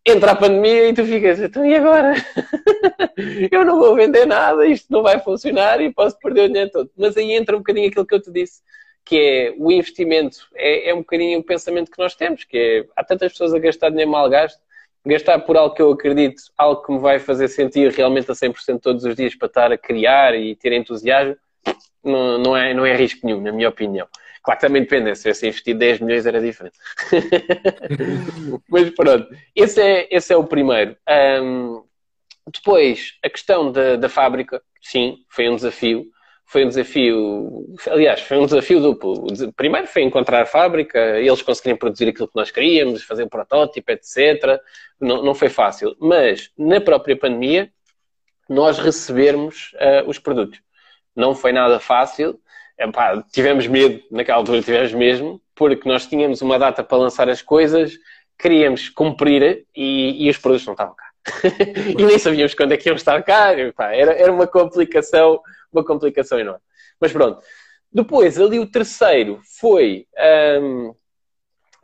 Speaker 2: entra a pandemia e tu ficas, então e agora? *laughs* eu não vou vender nada, isto não vai funcionar e posso perder o dinheiro todo. Mas aí entra um bocadinho aquilo que eu te disse, que é o investimento, é, é um bocadinho o pensamento que nós temos, que é, há tantas pessoas a gastar dinheiro mal gasto, gastar por algo que eu acredito, algo que me vai fazer sentir realmente a 100% todos os dias para estar a criar e ter entusiasmo, não, não, é, não é risco nenhum, na minha opinião. Claro que também depende, se eu investir 10 milhões era diferente. *laughs* Mas pronto, esse é, esse é o primeiro. Um, depois, a questão da, da fábrica, sim, foi um desafio. Foi um desafio, aliás, foi um desafio duplo. Primeiro foi encontrar a fábrica, eles conseguirem produzir aquilo que nós queríamos, fazer o protótipo, etc. Não, não foi fácil. Mas, na própria pandemia, nós recebermos uh, os produtos. Não foi nada fácil epá, tivemos medo, naquela altura tivemos mesmo, porque nós tínhamos uma data para lançar as coisas, queríamos cumprir e, e os produtos não estavam cá. *laughs* e nem sabíamos quando é que iam estar cá, epá, era, era uma complicação, uma complicação enorme. Mas pronto. Depois, ali o terceiro foi. Um...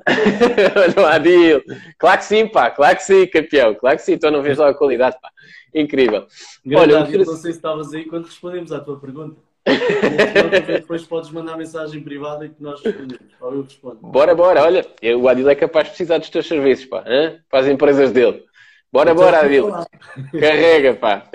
Speaker 2: *laughs* Olha Adil. Claro que sim, pá. Claro que sim, campeão. Claro que sim. Então não vês lá a qualidade, pá. Incrível.
Speaker 1: Olha, Adil, não sei se estavas aí quando respondemos à tua pergunta. depois podes mandar mensagem privada e que nós respondemos. Ou eu respondo.
Speaker 2: Bora, bora. Olha, o Adil é capaz de precisar dos teus serviços, pá. Hein? Para as empresas dele. Bora, então, bora, Adil. Carrega, pá.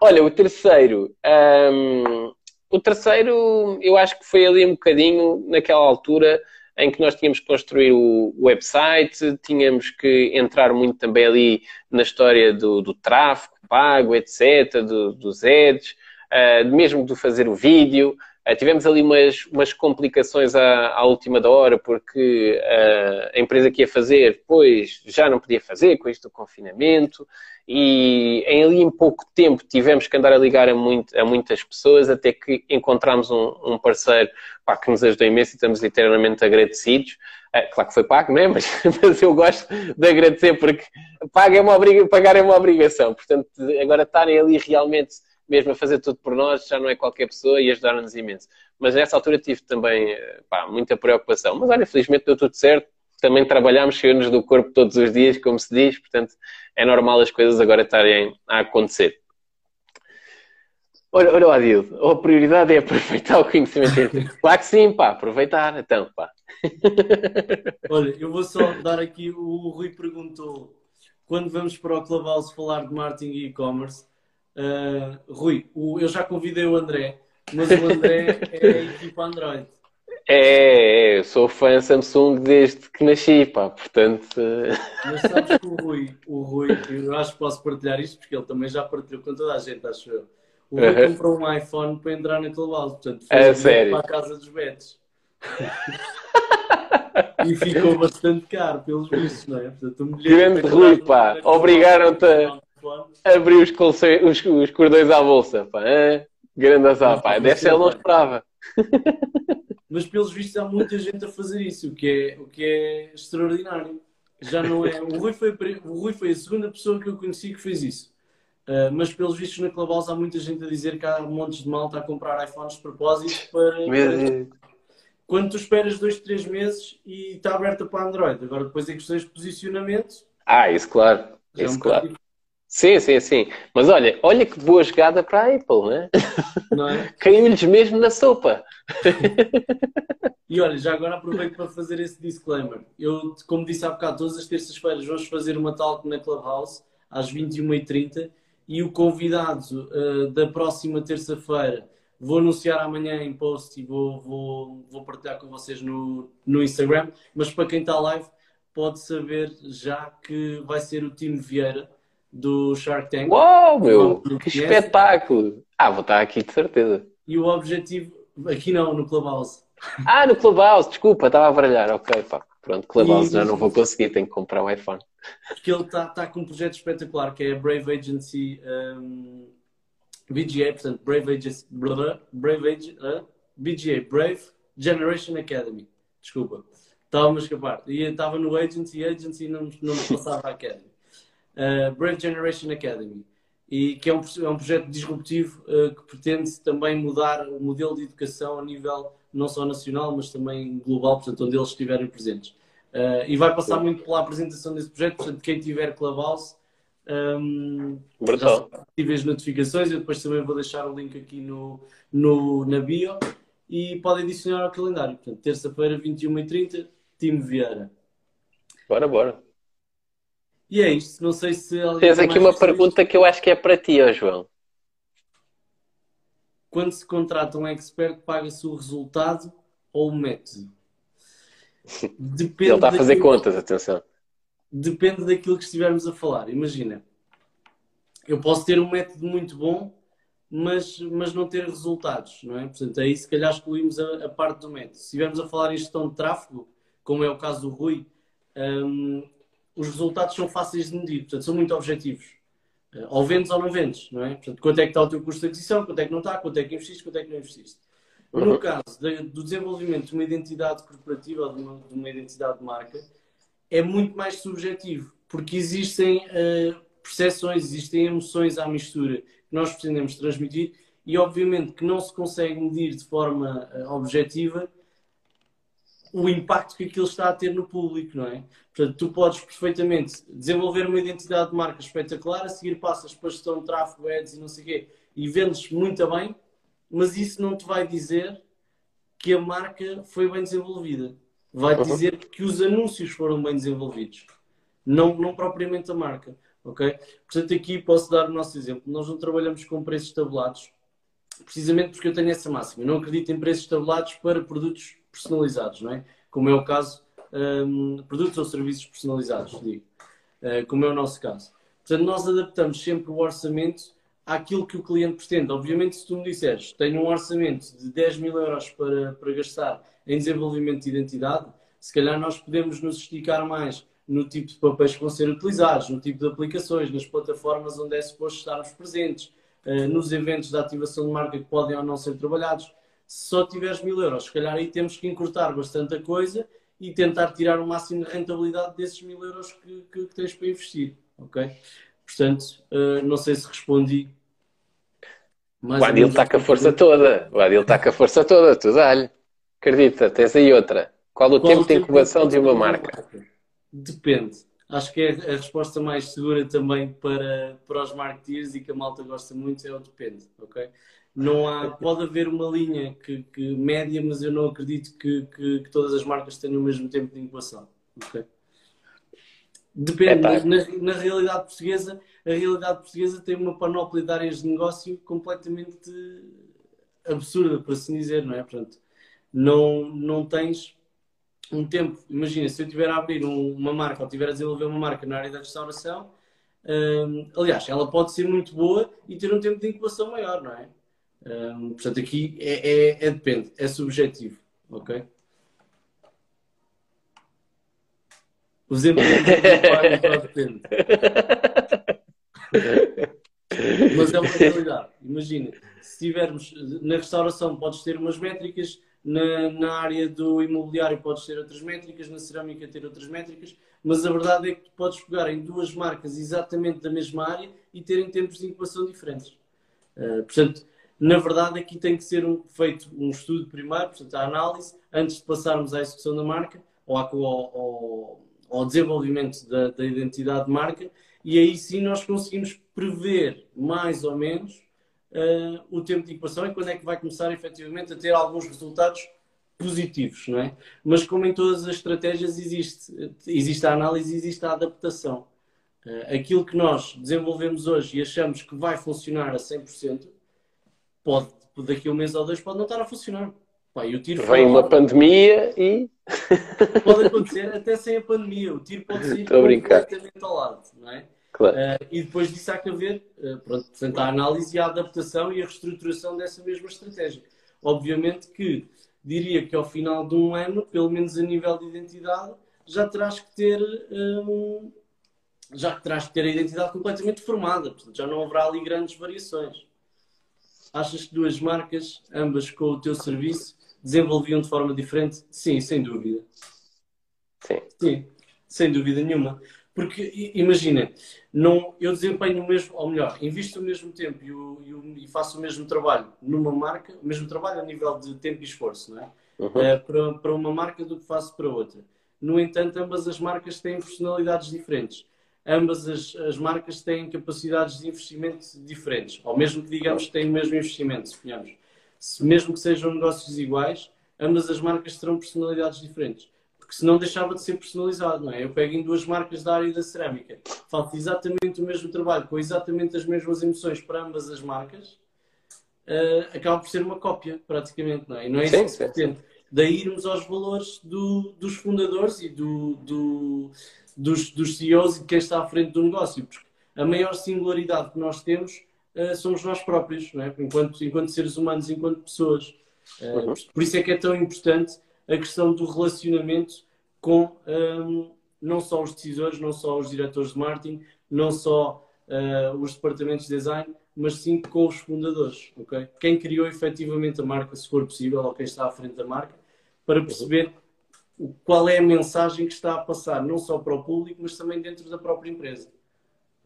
Speaker 2: Olha, o terceiro. Um, o terceiro, eu acho que foi ali um bocadinho naquela altura em que nós tínhamos que construir o website, tínhamos que entrar muito também ali na história do, do tráfego pago, etc., do, dos ads uh, mesmo de fazer o vídeo. Uh, tivemos ali umas, umas complicações à, à última da hora, porque uh, a empresa que ia fazer, depois já não podia fazer com isto do confinamento, e em ali em pouco tempo tivemos que andar a ligar a, muito, a muitas pessoas, até que encontramos um, um parceiro pá, que nos ajudou imenso e estamos eternamente agradecidos. Uh, claro que foi pago, não é? *laughs* Mas, mas, eu gosto de agradecer porque é, pagar é uma obrigação. Portanto, agora estarem ali realmente mesmo a fazer tudo por nós, já não é qualquer pessoa e ajudar-nos imenso. Mas nessa altura tive também pá, muita preocupação. Mas olha, felizmente deu tudo certo. Também trabalhámos, saiu-nos do corpo todos os dias, como se diz, portanto é normal as coisas agora estarem a acontecer. Olha, olha Adil, a prioridade é aproveitar o conhecimento. claro que sim, pá, aproveitar, então, pá. *laughs*
Speaker 1: Olha, eu vou só dar aqui, o Rui perguntou, quando vamos para o Clubhouse falar de marketing e e-commerce, Uh, Rui, o, eu já convidei o André, mas o André é a equipa Android.
Speaker 2: É, é, eu sou fã Samsung desde que nasci, pá, portanto.
Speaker 1: Mas sabes que o Rui, o Rui, eu acho que posso partilhar isto porque ele também já partilhou com toda a gente, acho eu. O Rui uhum. comprou um iPhone para entrar na Clubhouse, portanto, foi
Speaker 2: é, sério?
Speaker 1: para a casa dos betos. e ficou bastante caro, pelos vistos, não é? Portanto,
Speaker 2: Tivemos *laughs* de Rui, pá, obrigaram-te a Abri os, os, os cordões à bolsa, pá. Ah, grande azar, pá. Deve ser, ele não esperava. *laughs*
Speaker 1: Mas pelos vistos há muita gente a fazer isso, o que é, o que é extraordinário. Já não é. O Rui, foi, o Rui foi a segunda pessoa que eu conheci que fez isso. Uh, mas pelos vistos na Clubhouse há muita gente a dizer que há montes de malta a comprar iPhones de propósito para. para... Quando tu esperas dois, três meses e está aberta para Android. Agora depois é questões de posicionamento.
Speaker 2: Ah, isso claro. É isso um claro. Sim, sim, sim. Mas olha, olha que boa jogada para a Apple, né? não é? *laughs* Caiu-lhes mesmo na sopa.
Speaker 1: e olha, já agora aproveito para fazer esse disclaimer. Eu, como disse há bocado, todas as terças-feiras vamos fazer uma talk na Clubhouse às 21h30 e o convidado uh, da próxima terça-feira vou anunciar amanhã em post e vou, vou, vou partilhar com vocês no, no Instagram. Mas para quem está live, pode saber já que vai ser o time Vieira do Shark Tank.
Speaker 2: Uau, meu! Que espetáculo! Ah, vou estar aqui de certeza.
Speaker 1: E o objetivo, aqui não, no Clubhouse.
Speaker 2: Ah, no Clubhouse, desculpa, estava a baralhar, ok, pá. Pronto, Clubhouse e... já não vou conseguir, tenho que comprar um iPhone.
Speaker 1: Porque ele está tá com um projeto espetacular que é a Brave Agency um, BGA, portanto, Brave Agency, Brave Agency, uh, BGA, Brave Generation Academy. Desculpa, estava-me a escapar. E estava no Agency, Agency não, não me passava a Academy. Uh, Brave Generation Academy, e que é um, é um projeto disruptivo uh, que pretende também mudar o modelo de educação a nível não só nacional, mas também global, portanto, onde eles estiverem presentes. Uh, e vai passar muito pela apresentação desse projeto, portanto, quem tiver Clubhouse, um, já tive as notificações, eu depois também vou deixar o link aqui no, no, na bio e podem adicionar ao calendário. Portanto, terça-feira, 21h30, Time Vieira.
Speaker 2: Bora, bora.
Speaker 1: E é isto. Não sei se.
Speaker 2: Tens aqui uma pergunta isto. que eu acho que é para ti, ó João.
Speaker 1: Quando se contrata um expert, paga-se o resultado ou o método? *laughs*
Speaker 2: Depende Ele está a fazer contas, atenção.
Speaker 1: Depende daquilo que estivermos a falar. Imagina, eu posso ter um método muito bom, mas, mas não ter resultados, não é? Portanto, aí se calhar excluímos a, a parte do método. Se estivermos a falar em gestão de tráfego, como é o caso do Rui, um, os resultados são fáceis de medir, portanto, são muito objetivos. Uh, ou vendes ou não vendes, não é? Portanto, quanto é que está o teu custo de aquisição, quanto é que não está, quanto é que investiste, quanto é que não investiste. Uhum. No caso de, do desenvolvimento de uma identidade corporativa ou de uma, de uma, identidade de marca, é muito mais subjetivo, porque existem uh, percepções, existem emoções à mistura que nós pretendemos transmitir e, obviamente, que não se consegue medir de forma uh, objetiva o impacto que aquilo está a ter no público, não é? Portanto, tu podes perfeitamente desenvolver uma identidade de marca espetacular, a seguir passas para gestão de tráfego, ads e não sei o quê, e vendes muito bem, mas isso não te vai dizer que a marca foi bem desenvolvida. Vai uhum. dizer que os anúncios foram bem desenvolvidos, não, não propriamente a marca. Ok? Portanto, aqui posso dar o nosso exemplo. Nós não trabalhamos com preços tabulados, precisamente porque eu tenho essa máxima. Eu não acredito em preços tabulados para produtos personalizados, não é? Como é o caso, um, produtos ou serviços personalizados, digo, uh, como é o nosso caso. Portanto, nós adaptamos sempre o orçamento àquilo que o cliente pretende. Obviamente, se tu me disseres, tenho um orçamento de 10 mil euros para, para gastar em desenvolvimento de identidade, se calhar nós podemos nos esticar mais no tipo de papéis que vão ser utilizados, no tipo de aplicações, nas plataformas onde é suposto estarmos presentes, uh, nos eventos de ativação de marca que podem ou não ser trabalhados se só tiveres mil euros, se calhar aí temos que encurtar bastante a coisa e tentar tirar o máximo de rentabilidade desses mil euros que, que, que tens para investir, ok? Portanto, uh, não sei se respondi.
Speaker 2: o Adil está com a força toda. O Adil está com a força toda, tu dá-lhe. Acredita, tens aí outra. Qual o Qual tempo de incubação de uma marca?
Speaker 1: Depende. Acho que é a resposta mais segura também para, para os marketeers e que a malta gosta muito é o depende, ok? Não há, pode haver uma linha que, que média, mas eu não acredito que, que, que, todas as marcas tenham o mesmo tempo de incubação. Okay? Depende, é, tá. na, na, realidade portuguesa, a realidade portuguesa tem uma panóplia de áreas de negócio completamente absurda, por assim dizer, não é? Portanto, não, não tens um tempo. Imagina, se eu tiver a abrir um, uma marca ou tiver a desenvolver uma marca na área da restauração, hum, aliás, ela pode ser muito boa e ter um tempo de incubação maior, não é? Um, portanto, aqui é, é, é, depende, é subjetivo, ok? O exemplo depende. Mas é uma realidade. Imagina, se tivermos na restauração, podes ter umas métricas, na, na área do imobiliário, podes ter outras métricas, na cerâmica, ter outras métricas, mas a verdade é que podes pegar em duas marcas exatamente da mesma área e terem tempos de incubação diferentes. Uh, portanto, na verdade, aqui tem que ser um, feito um estudo primeiro, portanto, a análise, antes de passarmos à execução da marca ou ao, ao, ao desenvolvimento da, da, identidade de marca, e aí sim nós conseguimos prever mais ou menos uh, o tempo de equação e quando é que vai começar efetivamente a ter alguns resultados positivos, não é? Mas como em todas as estratégias existe, existe a análise existe a adaptação. Uh, aquilo que nós desenvolvemos hoje e achamos que vai funcionar a 100%, pode, daqui a um mês ou dois, pode não estar a funcionar. Pá, o tiro
Speaker 2: Vem uma pandemia e. *laughs*
Speaker 1: Pode acontecer até sem a pandemia. O tiro pode sair completamente ao lado, não é? Claro. Uh, e depois disso há que haver, uh, pronto, portanto, a análise e a adaptação e a reestruturação dessa mesma estratégia. Obviamente que diria que ao final de um ano, pelo menos a nível de identidade, já terás que ter um, já terás que ter a identidade completamente formada, portanto, já não haverá ali grandes variações. Achas que duas marcas, ambas com o teu serviço, desenvolviam de forma diferente? Sim, sem dúvida.
Speaker 2: Sim.
Speaker 1: Sim, sem dúvida nenhuma. Porque, imaginem, não, eu desempenho o mesmo, ou melhor, invisto o mesmo tempo e, o, e, faço o mesmo trabalho numa marca, o mesmo trabalho a nível de tempo e esforço, não é? Uhum. Uh, para, para uma marca do que faço para outra. No entanto, ambas as marcas têm personalidades diferentes. Ambas as, as marcas têm capacidades de investimento diferentes. Ou mesmo que digamos que têm o mesmo investimento, suponhamos. Se, mesmo que sejam negócios iguais, ambas as marcas terão personalidades diferentes. Porque senão deixava de ser personalizado, não é? Eu pego em duas marcas da área da cerâmica, faço exatamente o mesmo trabalho, com exatamente as mesmas emoções para ambas as marcas, uh, acaba por ser uma cópia, praticamente, não é? E não é isso sim, que se pretende. Daí irmos aos valores do, dos fundadores e do, do, dos, dos CEOs e de quem está à frente do negócio, porque a maior singularidade que nós temos uh, somos nós próprios, não é? enquanto, enquanto seres humanos, enquanto pessoas. Uh, uhum. Por isso é que é tão importante a questão do relacionamento com um, ehm, não só os decisores, não só os diretores de marketing, não só uh, os departamentos de design, mas sim com os fundadores, ok? Quem criou efetivamente a marca, se for possível, ou quem está à frente da marca, para perceber qual é a mensagem que está a passar, não só para o público, mas também dentro da própria empresa.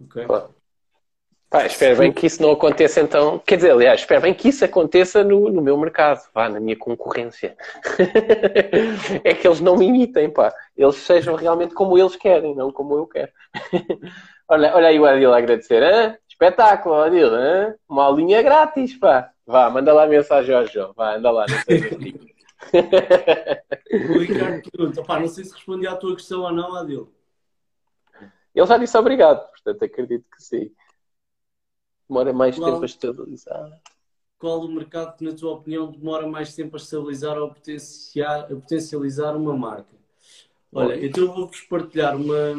Speaker 1: Ok?
Speaker 2: Claro. Pá, espero bem que isso não aconteça então. Quer dizer, aliás, espero bem que isso aconteça no, no meu mercado, vá, na minha concorrência. *laughs* é que eles não me imitem, pá. Eles sejam realmente como eles querem, não como eu quero. *laughs* olha, olha aí o Adil a agradecer. Hein? Espetáculo, Adil. Hein? Uma aulinha grátis, pá. Vá, manda lá a mensagem ao João. Vá, anda lá. Não sei *laughs*
Speaker 1: o Ricardo pergunta, pá, não sei se respondi à tua questão ou não, Adil.
Speaker 2: Ele já disse obrigado, portanto acredito que sim. Demora mais qual, tempo a estabilizar.
Speaker 1: Qual o mercado que, na tua opinião, demora mais tempo a estabilizar ou a potencializar, a potencializar uma marca? Olha, Oi. então eu vou-vos partilhar uma,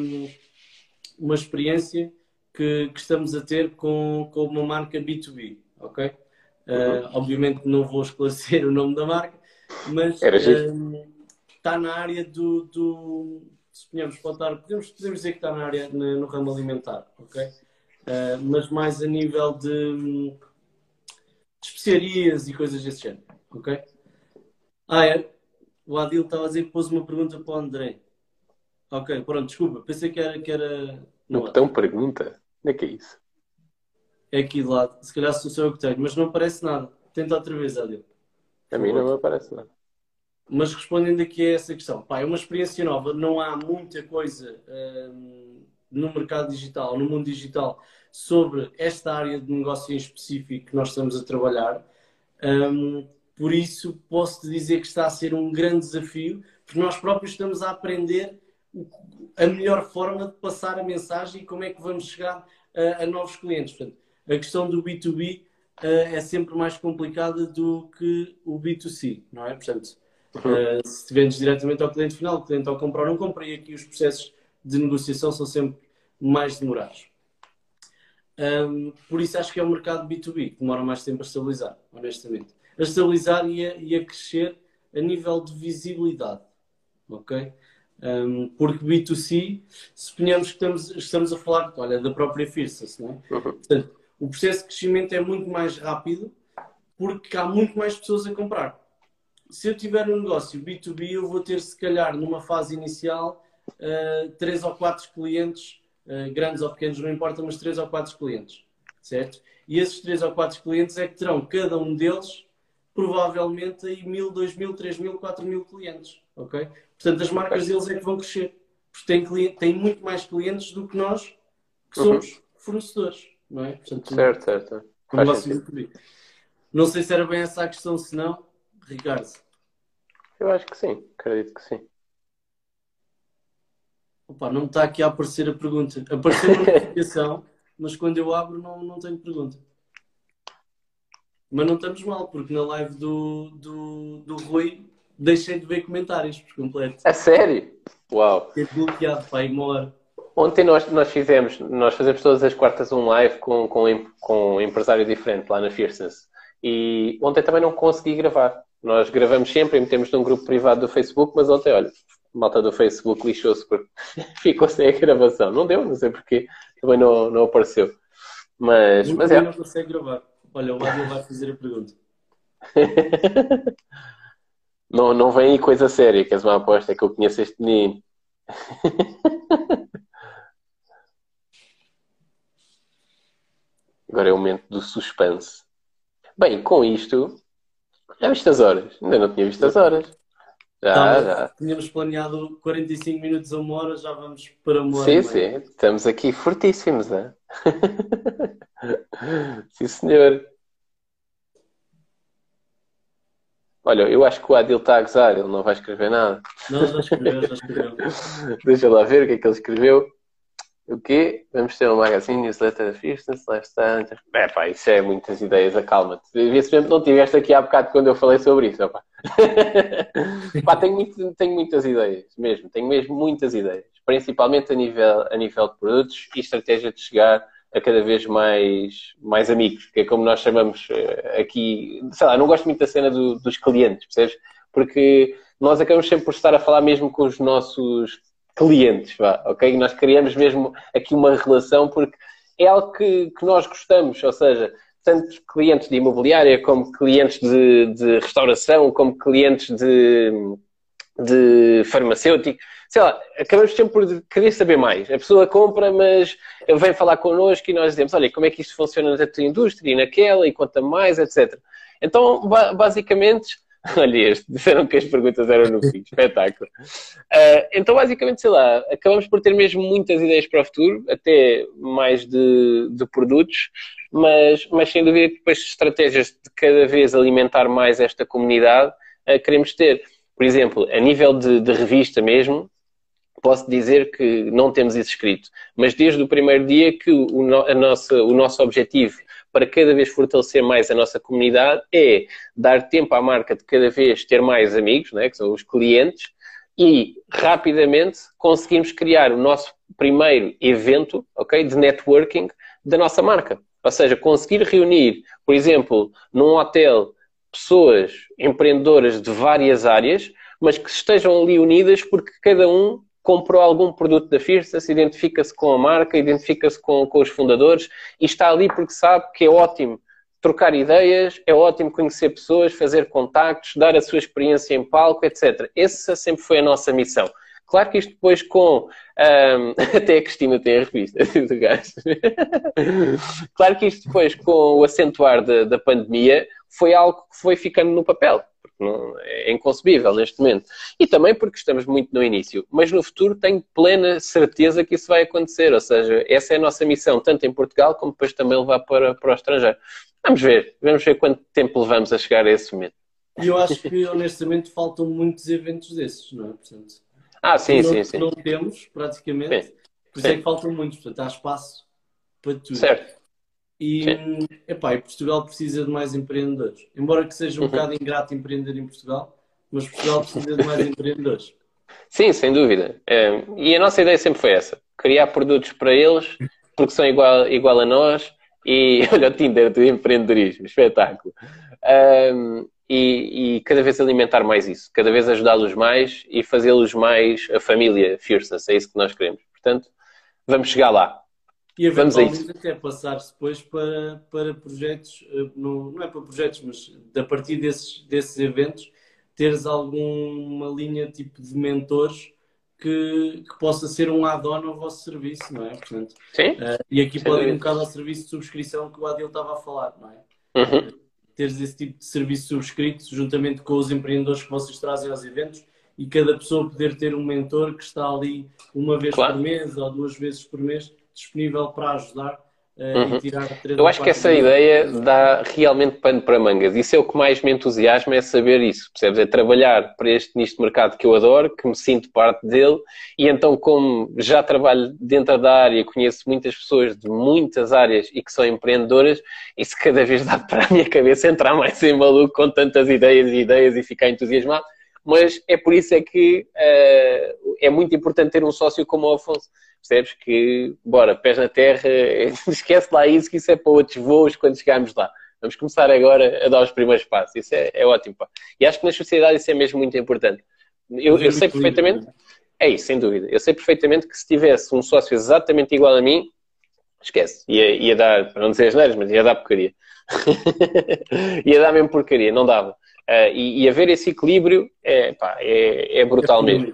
Speaker 1: uma experiência que, que, estamos a ter com, com uma marca B2B, ok? Uhum. Uh, obviamente não vou esclarecer *laughs* o nome da marca, mas uh, está na área do, do suponhamos, pode podemos, podemos dizer que está na área no, no ramo alimentar, ok? Uh, mas mais a nível de, de, especiarias e coisas desse género. Ok? Ah, é? O Adil estava a dizer que pôs uma pergunta para o André. Ok, pronto, desculpa, pensei que era. Que era...
Speaker 2: Não, então pergunta? Onde é que é isso?
Speaker 1: É aqui de lado, se calhar sou eu que tenho, mas não aparece nada. Tenta outra vez, Adil.
Speaker 2: A mim não me aparece nada.
Speaker 1: Mas respondendo aqui a essa questão, pá, é uma experiência nova, não há muita coisa. Hum, no mercado digital, no mundo digital, sobre esta área de negócio em específico que nós estamos a trabalhar. Um, por isso, posso-te dizer que está a ser um grande desafio, porque nós próprios estamos a aprender a melhor forma de passar a mensagem e como é que vamos chegar a, a novos clientes. Portanto, a questão do B2B uh, é sempre mais complicada do que o B2C, não é? Portanto, uh, se vendes diretamente ao cliente final, o cliente ao comprar ou não compra, e aqui os processos de negociação são sempre mais demorados. Um, por isso acho que é o mercado B2B que demora mais tempo a estabilizar, honestamente. A estabilizar e a, e a crescer a nível de visibilidade. Ok? Um, porque B2C, suponhamos que estamos, estamos a falar olha, da própria Fiercest, não é? Uhum. Portanto, o processo de crescimento é muito mais rápido porque há muito mais pessoas a comprar. Se eu tiver um negócio B2B, eu vou ter, se calhar, numa fase inicial, uh, três ou quatro clientes, uh, grandes ou pequenos, não importa, mas três ou quatro clientes, certo? E esses três ou quatro clientes é que terão, cada um deles, provavelmente aí mil, dois mil, três mil, quatro mil clientes, ok? Portanto, as marcas deles é que vão crescer, porque têm, cliente, têm muito mais clientes do que nós, que somos uhum. fornecedores, não é?
Speaker 2: Portanto, certo, certo.
Speaker 1: Não sei se era bem essa a questão, se não, Ricardo.
Speaker 2: Eu acho que sim, acredito que sim.
Speaker 1: Opa, não me está aqui a aparecer a pergunta. Apareceu uma *laughs* notificação, mas quando eu abro não, não tenho pergunta. Mas não estamos mal, porque na live do, do, do Rui deixei de ver comentários por completo.
Speaker 2: A sério? Uau!
Speaker 1: Fiquei bloqueado, uma hora.
Speaker 2: Ontem nós, nós fizemos, nós fazemos todas as quartas um live com, com, com um empresário diferente lá na Fierceness. E ontem também não consegui gravar. Nós gravamos sempre e metemos num grupo privado do Facebook, mas ontem, olha, malta do Facebook lixou-se porque *laughs* ficou sem a gravação. Não deu, não sei porquê, também não, não apareceu. Mas, mas é.
Speaker 1: não consegue gravar. Olha, o Adil vai fazer a pergunta. *laughs*
Speaker 2: não, não vem aí coisa séria, que és uma aposta, é que eu conheço este menino. *laughs* Agora é o momento do suspense. Bem, com isto, já viste as horas? Ainda não tinha visto as horas. Já,
Speaker 1: Tá,
Speaker 2: já.
Speaker 1: Tínhamos planeado 45 minutos a uma hora, já vamos para uma hora.
Speaker 2: Sim, sim. Estamos aqui fortíssimos, né? *laughs* Sim, senhor. Olha, eu acho que o Adil está a gozar, ele não vai escrever nada.
Speaker 1: Não, já escreveu, já escreveu. *laughs*
Speaker 2: Deixa lá ver o que é que ele escreveu. O quê? Vamos ter um magazine, newsletter, fitness, lifestyle. É pá, isso é muitas ideias, acalma-te. Vê-se mesmo que não estiveste aqui há bocado quando eu falei sobre isso, opá. *laughs* pá, tenho, muito- tenho muitas ideias, mesmo. Tenho mesmo muitas ideias. Principalmente a nível, a nível de produtos e estratégia de chegar a cada vez mais, mais amigos, que é como nós chamamos eh, aqui. Sei lá, não gosto muito da cena do- dos clientes, percebes? Porque nós acabamos sempre por estar a falar mesmo com os nossos clientes, vá, ok? Nós criamos mesmo aqui uma relação porque é algo que, que nós gostamos, ou seja, tanto clientes de imobiliária como clientes de, de restauração, como clientes de, de farmacêutico, sei lá, acabamos sempre por querer saber mais. A pessoa compra, mas vem falar connosco e nós dizemos, olha, como é que isto funciona na tua indústria e naquela, e conta mais, etc. Então, ba- basicamente, *laughs* olha este, disseram que as perguntas eram no fim, espetáculo. Ah, então, basicamente, sei lá, acabamos por ter mesmo muitas ideias para o futuro, até mais de, de produtos, mas, mas sem dúvida que depois estratégias de cada vez alimentar mais esta comunidade ah, queremos ter. Por exemplo, a nível de, de revista mesmo, posso dizer que não temos isso escrito, mas desde o primeiro dia que o, no- nossa, o nosso objetivo para cada vez fortalecer mais a nossa comunidade é dar tempo à marca de cada vez ter mais amigos, né, que são os clientes, e rapidamente conseguimos criar o nosso primeiro evento ok, de networking da nossa marca. Ou seja, conseguir reunir, por exemplo, num hotel, pessoas empreendedoras de várias áreas, mas que estejam ali unidas porque cada um comprou algum produto da Fierce, identifica-se com a marca, identifica-se com, com os fundadores e está ali porque sabe que é ótimo trocar ideias, é ótimo conhecer pessoas, fazer contactos, dar a sua experiência em palco, etc. Essa sempre foi a nossa missão. Claro que isto depois com. ahm, *laughs* até a Cristina tem a revista *laughs* do gajo. claro que isto depois com o acentuar da pandemia foi algo que foi ficando no papel. Não, é inconcebível neste momento. E também porque estamos muito no início. Mas no futuro tenho plena certeza que isso vai acontecer. Ou seja, essa é a nossa missão, tanto em Portugal como depois também levar para, para o estrangeiro. Vamos ver. Vamos ver quanto tempo levamos a chegar a esse momento.
Speaker 1: E eu acho que, honestamente, faltam muitos eventos desses, não é? Portanto,
Speaker 2: Ah, sim,
Speaker 1: não,
Speaker 2: sim, sim.
Speaker 1: não temos, praticamente.
Speaker 2: Sim.
Speaker 1: Por isso é que faltam muitos. Portanto, há espaço para tudo.
Speaker 2: Certo.
Speaker 1: E, epá, e Portugal precisa de mais empreendedores. Embora que seja um
Speaker 2: Uhum.
Speaker 1: bocado ingrato empreender em Portugal, mas Portugal precisa de mais *laughs* empreendedores.
Speaker 2: Sim, sem dúvida. É, e a nossa ideia sempre foi essa: criar produtos para eles, porque são igual, igual a nós. E *laughs* olha o Tinder do empreendedorismo, espetáculo. Ahm, e, e cada vez alimentar mais isso, cada vez ajudá-los mais e fazê-los mais a família Fierceness. É isso que nós queremos. Portanto, vamos chegar lá.
Speaker 1: E eventualmente até passar-se depois para, para projetos, eh, não, não é para projetos, mas a partir desses, desses eventos, teres alguma linha tipo de mentores que, que possa ser um add-on ao vosso serviço, não é? Portanto,
Speaker 2: Sim?
Speaker 1: eh, e aqui pode ir um bocado ao serviço de subscrição que o Adil estava a falar, não é?
Speaker 2: Uhum.
Speaker 1: Teres esse tipo de serviço subscrito juntamente com os empreendedores que vocês trazem aos eventos e cada pessoa poder ter um mentor que está ali uma vez
Speaker 2: Claro.
Speaker 1: por mês ou duas vezes por mês disponível para ajudar eh,
Speaker 2: Uhum.
Speaker 1: e
Speaker 2: Eu acho que essa ideia dá realmente pano para mangas. Isso é o que mais me entusiasma, é saber isso, percebes? É trabalhar para este nicho de mercado que eu adoro, que me sinto parte dele, e então, como já trabalho dentro da área, conheço muitas pessoas de muitas áreas e que são empreendedoras, isso cada vez dá *laughs* para a minha cabeça entrar mais em maluco com tantas ideias e ideias e ficar entusiasmado. Mas é por isso é que eh, é muito importante ter um sócio como o Afonso. Percebes que, bora, pés na terra, *laughs* esquece lá isso, que isso é para outros voos quando chegarmos lá. Vamos começar agora a dar os primeiros passos. Isso é, é ótimo, pá. E acho que na sociedade isso é mesmo muito importante. Eu, eu sei perfeitamente, é isso, sem dúvida. Eu sei perfeitamente que se tivesse um sócio exatamente igual a mim, esquece. Ia, ia dar, para não dizer as neiras, mas ia dar porcaria. *laughs* ia dar mesmo porcaria, não dava. Uh, e, e haver esse equilíbrio é, pá, é, é brutal mesmo.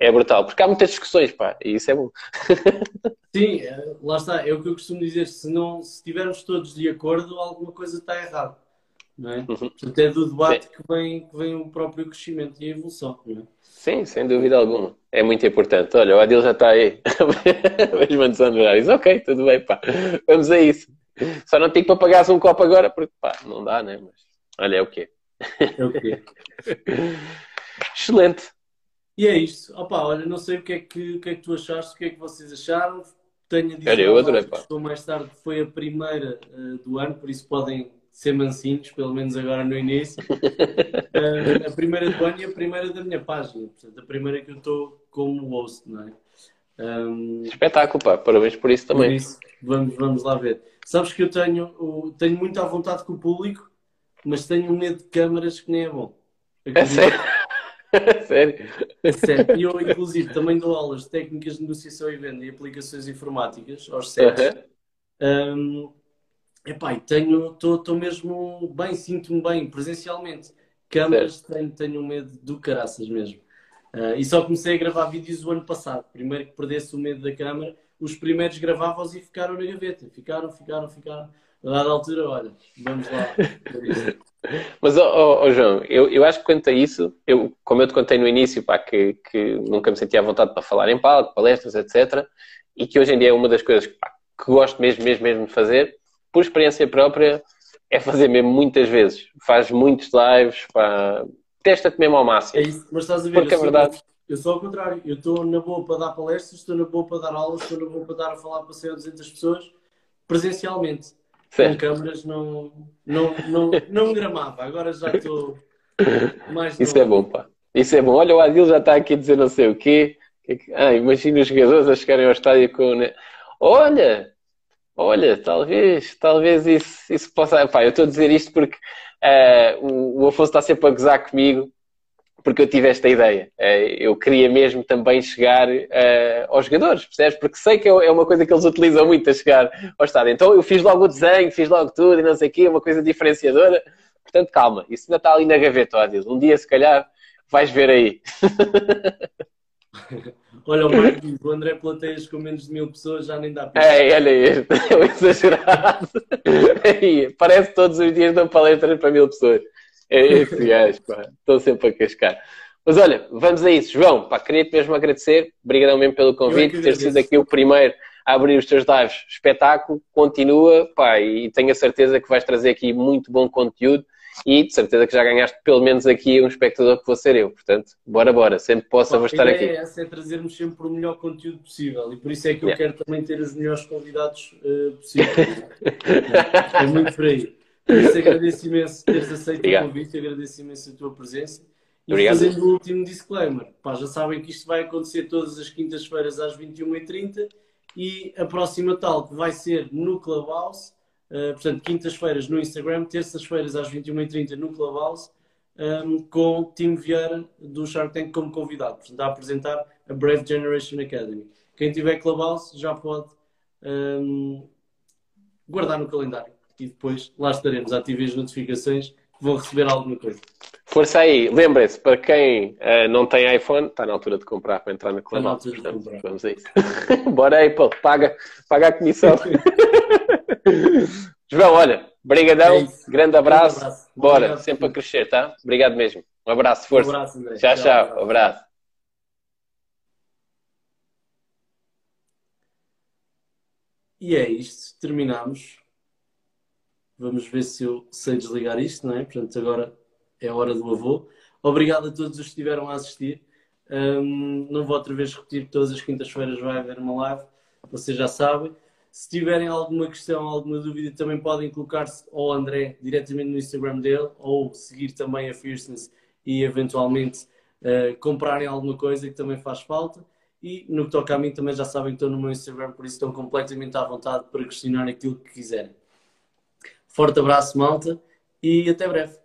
Speaker 2: é brutal, porque há muitas discussões, pá, e isso é bom. *laughs*
Speaker 1: Sim, é, lá está, é o que eu costumo dizer, se não se estivermos todos de acordo, alguma coisa está errada. Não é? Uhum. Portanto, é do debate que vem, que vem o próprio crescimento e a evolução. Não é?
Speaker 2: Sim, sem dúvida alguma. É muito importante. Olha, o Adil já está aí. Mesmo antes horários. Ok, tudo bem, pá. Vamos a isso. Só não tenho para pagar um copo agora, porque pá, não dá, né? Mas olha, é o quê?
Speaker 1: É o quê? *laughs*
Speaker 2: Excelente.
Speaker 1: E é isto. Opa, olha, não sei o que, é que, o que é que tu achaste, o que é que vocês acharam. Tenho a dizer
Speaker 2: olha, eu adorei, pá.
Speaker 1: que mais tarde foi a primeira uh, do ano, por isso podem ser mansinhos, pelo menos agora no início. uh, *laughs* a primeira do ano e a primeira da minha página. Portanto, a primeira que eu estou como host, não é?
Speaker 2: Um, Espetáculo, pá. Parabéns por isso também. Por isso,
Speaker 1: vamos, vamos lá ver. Sabes que eu tenho, tenho muito à vontade com o público, mas tenho medo de câmaras que nem é bom.
Speaker 2: É sério? *laughs* sério?
Speaker 1: É sério. E eu, inclusive, também dou aulas de técnicas de negociação e venda e aplicações informáticas aos sete. Uhum. Um, epá, tenho, estou mesmo bem, sinto-me bem presencialmente. Câmaras tenho, tenho medo do caraças mesmo. Uh, e só comecei a gravar vídeos o ano passado. Primeiro que perdesse o medo da câmara, os primeiros gravava-os e ficaram na gaveta. Ficaram, ficaram, ficaram. A dada altura, olha, vamos lá. *laughs*
Speaker 2: Mas, oh, oh, João, eu, eu acho que quanto a isso, eu, como eu te contei no início, pá, que, que nunca me sentia à vontade para falar em palco, palestras, etc. E que hoje em dia é uma das coisas pá, que gosto mesmo, mesmo, mesmo de fazer, por experiência própria, é fazer mesmo muitas vezes. Faz muitos lives, pá, testa-te mesmo ao máximo.
Speaker 1: É isso, mas estás a ver, Porque é verdade. Eu sou ao contrário, eu estou na boa para dar palestras, estou na boa para dar aulas, estou na boa para dar a falar para 100 ou 200 pessoas presencialmente. Certo. Com câmeras não, não, não, não gramava, agora já estou mais.
Speaker 2: Isso é bom, pá. Isso é bom. Olha, o Adil já está aqui a dizer não sei o quê. Ah, imagina os jogadores a chegarem ao estádio com. Olha! Olha, talvez, talvez isso, isso possa. Pá, eu estou a dizer isto porque uh, o, o Afonso está sempre a gozar comigo porque eu tive esta ideia. Eh, eu queria mesmo também chegar uh, aos jogadores, percebes? Porque sei que é, é uma coisa que eles utilizam muito a chegar ao estádio. Então eu fiz logo o desenho, fiz logo tudo e não sei o quê, uma coisa diferenciadora. Portanto, calma, isso ainda está ali na gaveta, ó, Um dia, se calhar, vais ver aí. *laughs*
Speaker 1: Olha, o Marco o André Plateias com menos de mil pessoas já nem dá
Speaker 2: para. *laughs* É, olha este, é o exagerado. *laughs* Parece todos os dias dão palestras para mil pessoas. É esse gajo, pá. Estou sempre a cascar. Mas olha, vamos a isso. João, pá, queria-te mesmo agradecer. Obrigadão mesmo pelo convite, é ter sido aqui o primeiro a abrir os teus lives. Espetáculo, continua, pá, e tenho a certeza que vais trazer aqui muito bom conteúdo e de certeza que já ganhaste pelo menos aqui um espectador que vou ser eu. Portanto, bora, bora. Sempre possa vou estar aqui.
Speaker 1: É essa, é trazermos sempre o melhor conteúdo possível e por isso é que eu yeah. quero também ter os melhores convidados uh, possíveis. *laughs* é muito por aí. Isso agradeço imenso teres aceito Obrigado. o convite, agradeço imenso a tua presença. E Obrigado. fazendo o último disclaimer, pá, já sabem que isto vai acontecer todas as quintas-feiras às 21h30 e a próxima tal que vai ser no Clubhouse, uh, portanto, quintas-feiras no Instagram, terças-feiras às 21h30 no Clubhouse, um, ehm, com Tim Vieira do Shark Tank como convidado, portanto, a apresentar a Brave Generation Academy. Quem tiver Clubhouse já pode um, ehm, guardar no calendário e depois lá estaremos. Ativem as notificações que vão receber alguma coisa.
Speaker 2: Força aí, lembrem-se, para quem uh, não tem iPhone, está na altura de comprar para entrar na Clubhouse. Portanto, vamos a isso. *laughs* Bora Apple, paga, paga a comissão. *laughs* João, olha, brigadão, é grande abraço. abraço. Bora, Obrigado, sempre a crescer, tá? Obrigado mesmo. Um abraço, força. Um abraço, André. Tchau, tchau. tchau. Um abraço.
Speaker 1: E é isto, terminamos. Vamos ver se eu sei desligar isto, não é? Portanto, agora é a hora do avô. Obrigado a todos os que estiveram a assistir. Um, não vou outra vez repetir que todas as quintas-feiras vai haver uma live, vocês já sabem. Se tiverem alguma questão, alguma dúvida, também podem colocar-se ao André diretamente no Instagram dele ou seguir também a Fierceness e eventualmente uh, comprarem alguma coisa que também faz falta. E no que toca a mim, também já sabem que estou no meu Instagram, por isso estão completamente à vontade para questionar aquilo que quiserem. Forte abraço, malta, e até breve.